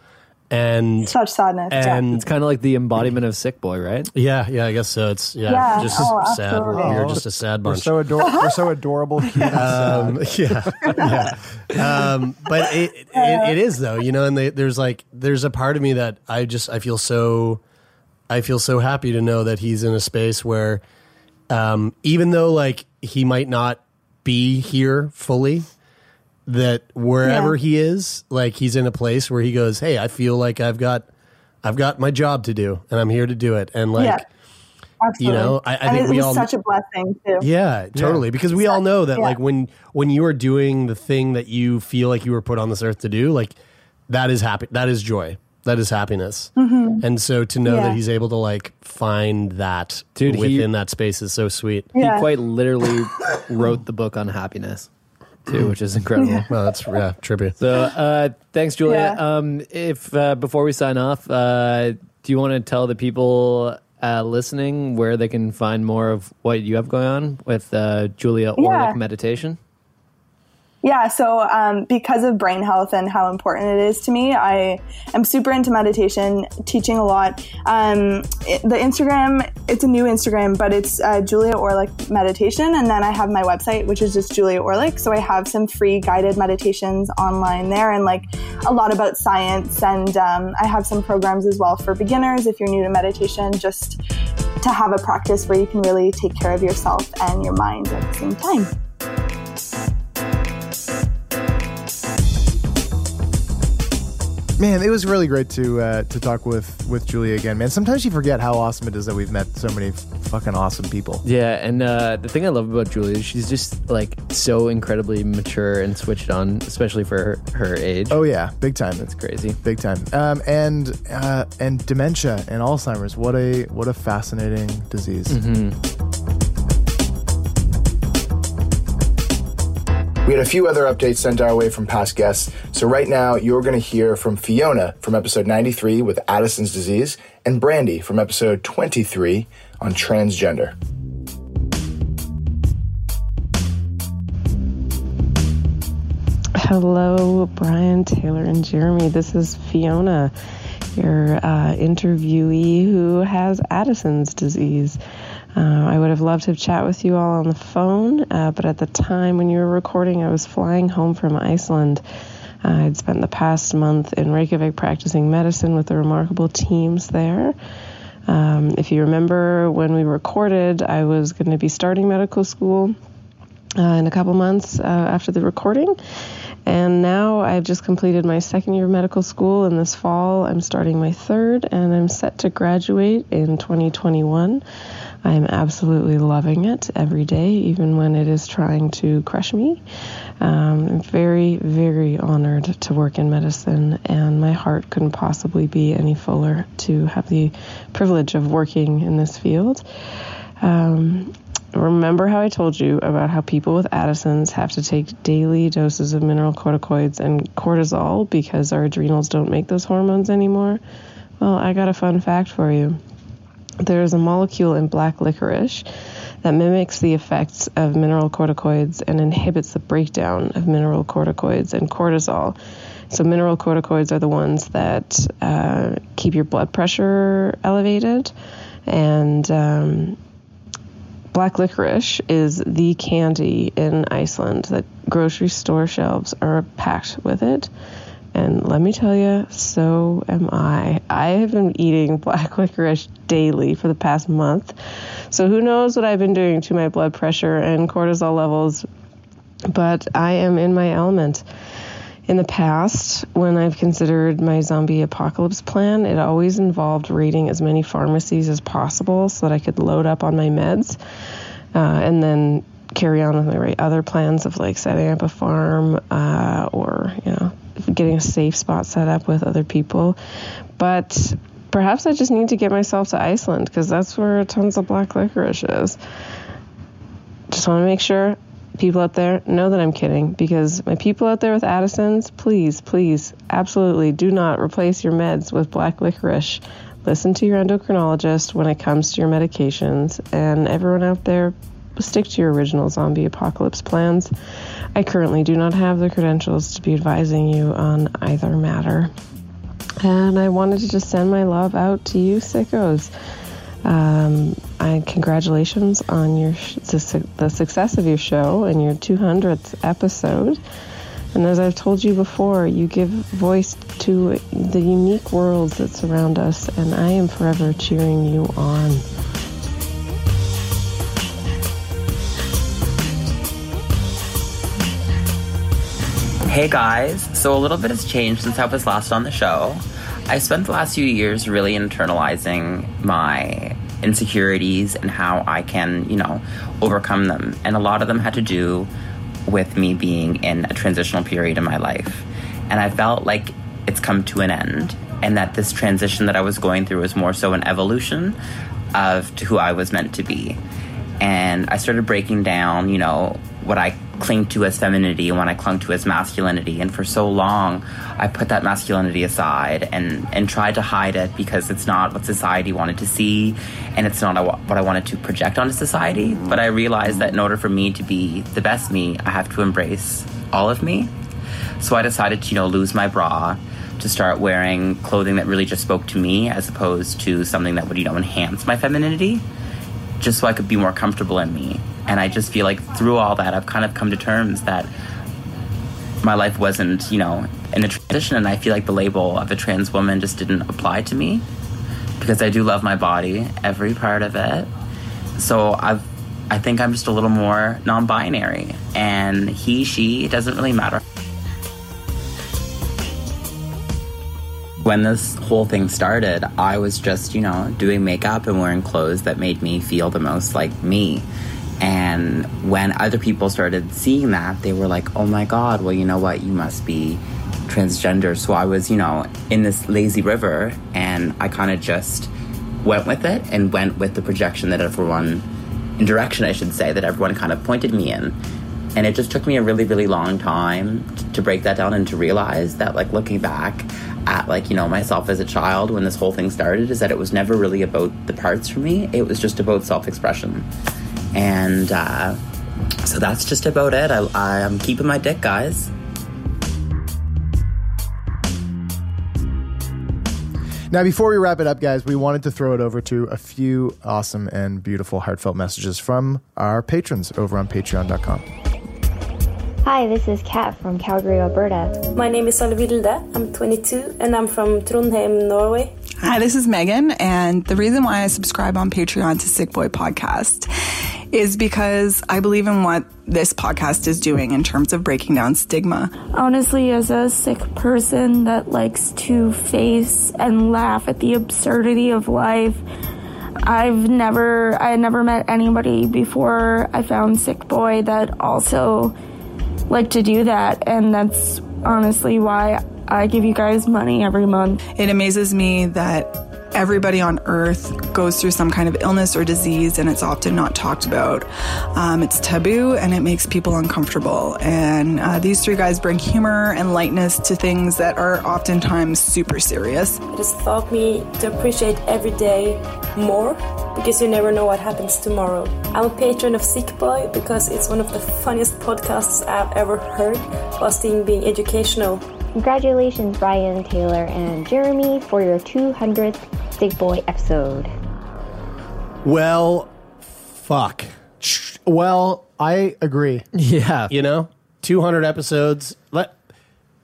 and such sadness and it's kind of like the embodiment of Sickboy, right? yeah, yeah, I guess so. It's yeah, Yeah. just Oh, sad. absolutely. You're Oh, just a sad bunch. We're so ador- we're so adorable. Cute, um, yeah, yeah. Um, but it, it it is though, you know. And they, there's like there's a part of me that I just I feel so I feel so happy to know that he's in a space where, um, even though like he might not be here fully, that wherever Yeah. he is, like he's in a place where he goes, "Hey, I feel like I've got I've got my job to do, and I'm here to do it." And like. yeah you know, I- I and think it we was all- such a blessing too Yeah, totally. Because we all know that Yeah. like when when you are doing the thing that you feel like you were put on this earth to do, like that is happy that is joy. That is happiness. Mhm. And so to know Yeah. that he's able to like find that Dude, he- within that space is so sweet. Yeah. He quite literally wrote the book on happiness too, which is incredible. Yeah. Well, that's yeah, trippy. So, uh, thanks, Julia. Yeah. Um, if uh, before we sign off, uh, do you want to tell the people uh, listening where they can find more of what you have going on with uh, Julia Orlick Yeah. Meditation? Yeah, so um, because of brain health and how important it is to me, I am super into meditation, teaching a lot. Um, it- the Instagram, it's a new Instagram, but it's uh, Julia Orlick Meditation. And then I have my website, which is just Julia Orlick. So I have some free guided meditations online there and like a lot about science. And um, I have some programs as well for beginners if you're new to meditation, just to have a practice where you can really take care of yourself and your mind at the same time. Man, it was really great to uh, to talk with with Julia again, man. Sometimes you forget how awesome it is that we've met so many fucking awesome people. Yeah, and uh, the thing I love about Julia is she's just like so incredibly mature and switched on, especially for her, her age. Oh yeah, big time. That's crazy. Big time. Um, and uh, and dementia and Alzheimer's. What a what a fascinating disease. Mm-hmm. We had a few other updates sent our way from past guests. So right now, you're going to hear from Fiona from episode 93 with Addison's disease and Brandy from episode 23 on transgender. Hello, Brian, Taylor, and Jeremy. This is Fiona, your uh, interviewee who has Addison's disease. Uh, I would have loved to chat with you all on the phone, uh, but at the time when you were recording, I was flying home from Iceland. Uh, I'd spent the past month in Reykjavik practicing medicine with the remarkable teams there. Um, if you remember when we recorded, I was going to be starting medical school uh, in a couple months uh, after the recording. And now I've just completed my second year of medical school, and this fall I'm starting my third, and I'm set to graduate in 2021. I'm absolutely loving it every day, even when it is trying to crush me. Um, I'm very, very honored to work in medicine, and my heart couldn't possibly be any fuller to have the privilege of working in this field. Um, remember how I told you about how people with Addison's have to take daily doses of mineralocorticoids and cortisol because our adrenals don't make those hormones anymore? Well, I got a fun fact for you. There is a molecule in black licorice that mimics the effects of mineralocorticoids and inhibits the breakdown of mineralocorticoids and cortisol. So, mineralocorticoids are the ones that uh, keep your blood pressure elevated, and um, black licorice is the candy in Iceland that grocery store shelves are packed with it. And let me tell you, so am I. I have been eating black licorice daily for the past month. So who knows what I've been doing to my blood pressure and cortisol levels, but I am in my element. In the past, when I've considered my zombie apocalypse plan, it always involved raiding as many pharmacies as possible so that I could load up on my meds uh, and then carry on with my other plans of like setting up a farm uh, or, you know, getting a safe spot set up with other people. But perhaps I just need to get myself to Iceland because that's where tons of black licorice is. Just want to make sure people out there know that I'm kidding because my people out there with Addison's, please, please, absolutely do not replace your meds with black licorice. Listen to your endocrinologist when it comes to your medications, and everyone out there, stick to your original zombie apocalypse plans. I currently do not have the credentials to be advising you on either matter. And I wanted to just send my love out to you, sickos. Um, I congratulations on your the success of your show and your 200th episode. And as I've told you before, you give voice to the unique worlds that surround us, and I am forever cheering you on. Hey guys, so a little bit has changed since I was last on the show. I spent the last few years really internalizing my insecurities and how I can, you know, overcome them. And a lot of them had to do with me being in a transitional period in my life. And I felt like it's come to an end and that this transition that I was going through was more so an evolution of who I was meant to be. And I started breaking down, you know, what I cling to as femininity and when I clung to as masculinity. And for so long, I put that masculinity aside and, and tried to hide it because it's not what society wanted to see and it's not what I wanted to project onto society. But I realized that in order for me to be the best me, I have to embrace all of me. So I decided to, you know, lose my bra, to start wearing clothing that really just spoke to me as opposed to something that would, you know, enhance my femininity, just so I could be more comfortable in me. And I just feel like through all that, I've kind of come to terms that my life wasn't, you know, in a transition. And I feel like the label of a trans woman just didn't apply to me because I do love my body, every part of it. So I've, I think I'm just a little more non binary. And he, she doesn't really matter. When this whole thing started, I was just, you know, doing makeup and wearing clothes that made me feel the most like me. And when other people started seeing that, they were like, oh my God, well, you know what? You must be transgender. So I was, you know, in this lazy river and I kind of just went with it and went with the projection that everyone, in direction, I should say, that everyone kind of pointed me in. And it just took me a really, really long time to break that down and to realize that, like, looking back at, like, you know, myself as a child when this whole thing started, is that it was never really about the parts for me. It was just about self expression. And uh, so that's just about it. I, I'm keeping my dick, guys. Now, before we wrap it up, guys, we wanted to throw it over to a few awesome and beautiful heartfelt messages from our patrons over on patreon.com. Hi, this is Kat from Calgary, Alberta. My name is Alvilde. I'm 22 and I'm from Trondheim, Norway. Hi, this is Megan, and the reason why I subscribe on Patreon to Sickboy Podcast is because I believe in what this podcast is doing in terms of breaking down stigma. Honestly, as a sick person that likes to face and laugh at the absurdity of life, I've never I never met anybody before I found Sickboy that also liked to do that and that's honestly why I give you guys money every month. It amazes me that everybody on earth goes through some kind of illness or disease and it's often not talked about. Um, it's taboo and it makes people uncomfortable. And uh, these three guys bring humor and lightness to things that are oftentimes super serious. It has taught me to appreciate every day more because you never know what happens tomorrow. I'm a patron of Sickboy because it's one of the funniest podcasts I've ever heard while still being educational. Congratulations, Brian, Taylor, and Jeremy, for your 200th Sickboy episode. Well, fuck. Well, I agree. Yeah. You know, 200 episodes. Let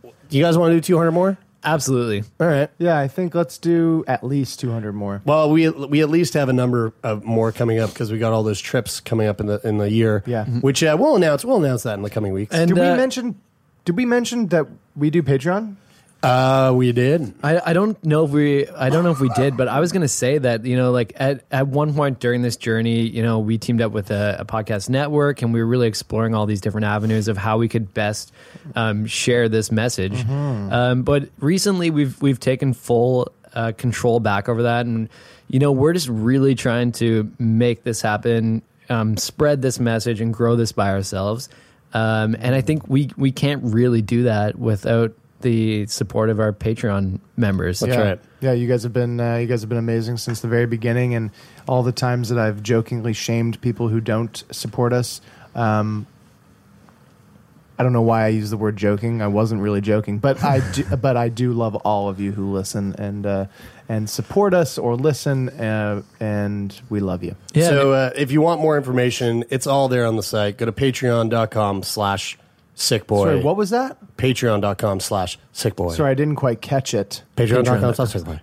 Do you guys want to do 200 more? Absolutely. All right. Yeah, I think let's do at least 200 more. Well, we we at least have a number of more coming up because we got all those trips coming up in the in the year. Yeah. Which uh, we'll announce. We'll announce that in the coming weeks. did we mention? Did we mention that we do Patreon? Uh, we did. I, I don't know if we I don't know if we did, but I was gonna say that you know like at, at one point during this journey, you know, we teamed up with a, a podcast network and we were really exploring all these different avenues of how we could best um, share this message. Mm-hmm. Um, but recently, we've we've taken full uh, control back over that, and you know, we're just really trying to make this happen, um, spread this message, and grow this by ourselves. Um, and I think we we can't really do that without the support of our Patreon members. That's yeah. Right. Yeah, you guys have been uh, you guys have been amazing since the very beginning, and all the times that I've jokingly shamed people who don't support us. Um, I don't know why I use the word joking. I wasn't really joking, but I do, but I do love all of you who listen and uh, and support us or listen, uh, and we love you. So uh, if you want more information, it's all there on the site. Go to patreon.com slash sickboy. Sorry, what was that? Patreon.com slash sickboy. Sorry, I didn't quite catch it. Patreon.com slash sickboy.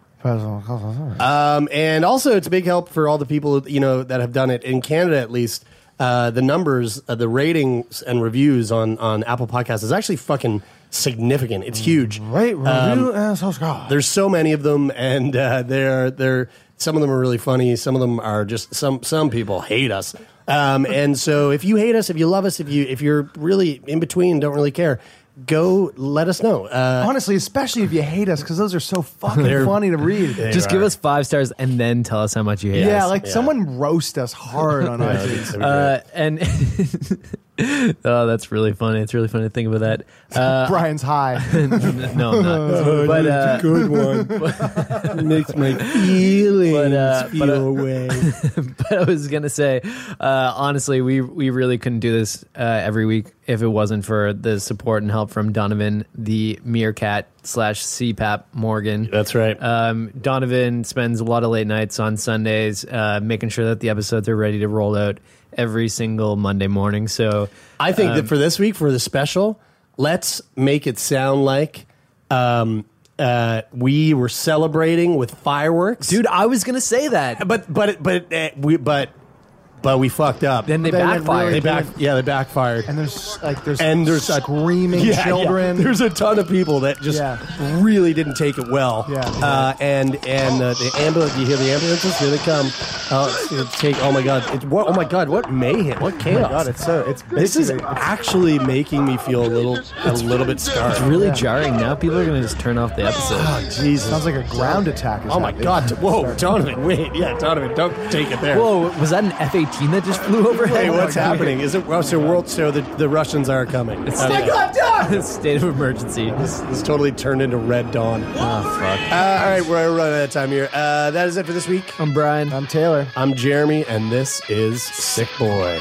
Um, and also, it's a big help for all the people you know that have done it in Canada, at least. Uh, the numbers, uh, the ratings and reviews on on Apple Podcasts is actually fucking significant. It's huge. Right, review and subscribe. There's so many of them, and uh, they're they're some of them are really funny. Some of them are just some some people hate us. Um, and so, if you hate us, if you love us, if you if you're really in between, don't really care, go let us know. Uh, Honestly, especially if you hate us, because those are so fucking They're- funny to read. Just give us five stars and then tell us how much you hate us. yeah, us. like someone roast us hard on Yeah, iTunes. uh, and oh, that's really funny. It's really funny to think about that. Uh, Brian's high. no, I'm not. but uh, good one. It makes my feelings But, uh, feel but, uh, away. but I was gonna say, uh, honestly, we we really couldn't do this uh, every week if it wasn't for the support and help from Donovan, the meerkat slash CPAP Morgan. That's right. Um, Donovan spends a lot of late nights on Sundays, uh, making sure that the episodes are ready to roll out every single Monday morning. So I think um, that for this week, for the special, let's make it sound like um, uh, we were celebrating with fireworks, dude. I was gonna say that, but but but uh, we but but we fucked up. Then they They went backfired. really They back, yeah, they backfired. And there's like there's and there's a- screaming Yeah, yeah. children. There's a ton of people that just Yeah. really didn't take it well. Yeah. Uh, and and uh, the ambulance. You hear the ambulances? Here they come. Uh, it's gonna take. Oh my god! It's what? Oh my god! What mayhem! What chaos! Oh my God, it's so it's this is basically- actually making me feel a little a little bit scarred. It's really jarring. Now people are gonna just turn off the episode. Oh Jesus! Sounds like a ground attack. Is Oh my happening. god! Whoa, Donovan! Wait, yeah, Donovan, don't take it there. Whoa, was that an F F-18 that just flew overhead? Hey, what's happening? Is it well, so world? So the, the Russians are coming. It's Okay. state, state of emergency. This, this totally turned into Red Dawn. Oh fuck! Uh, all right, we're running out of time here. Uh, that is it for this week. I'm Brian. I'm Taylor. I'm Jeremy, and this is Sick Boy.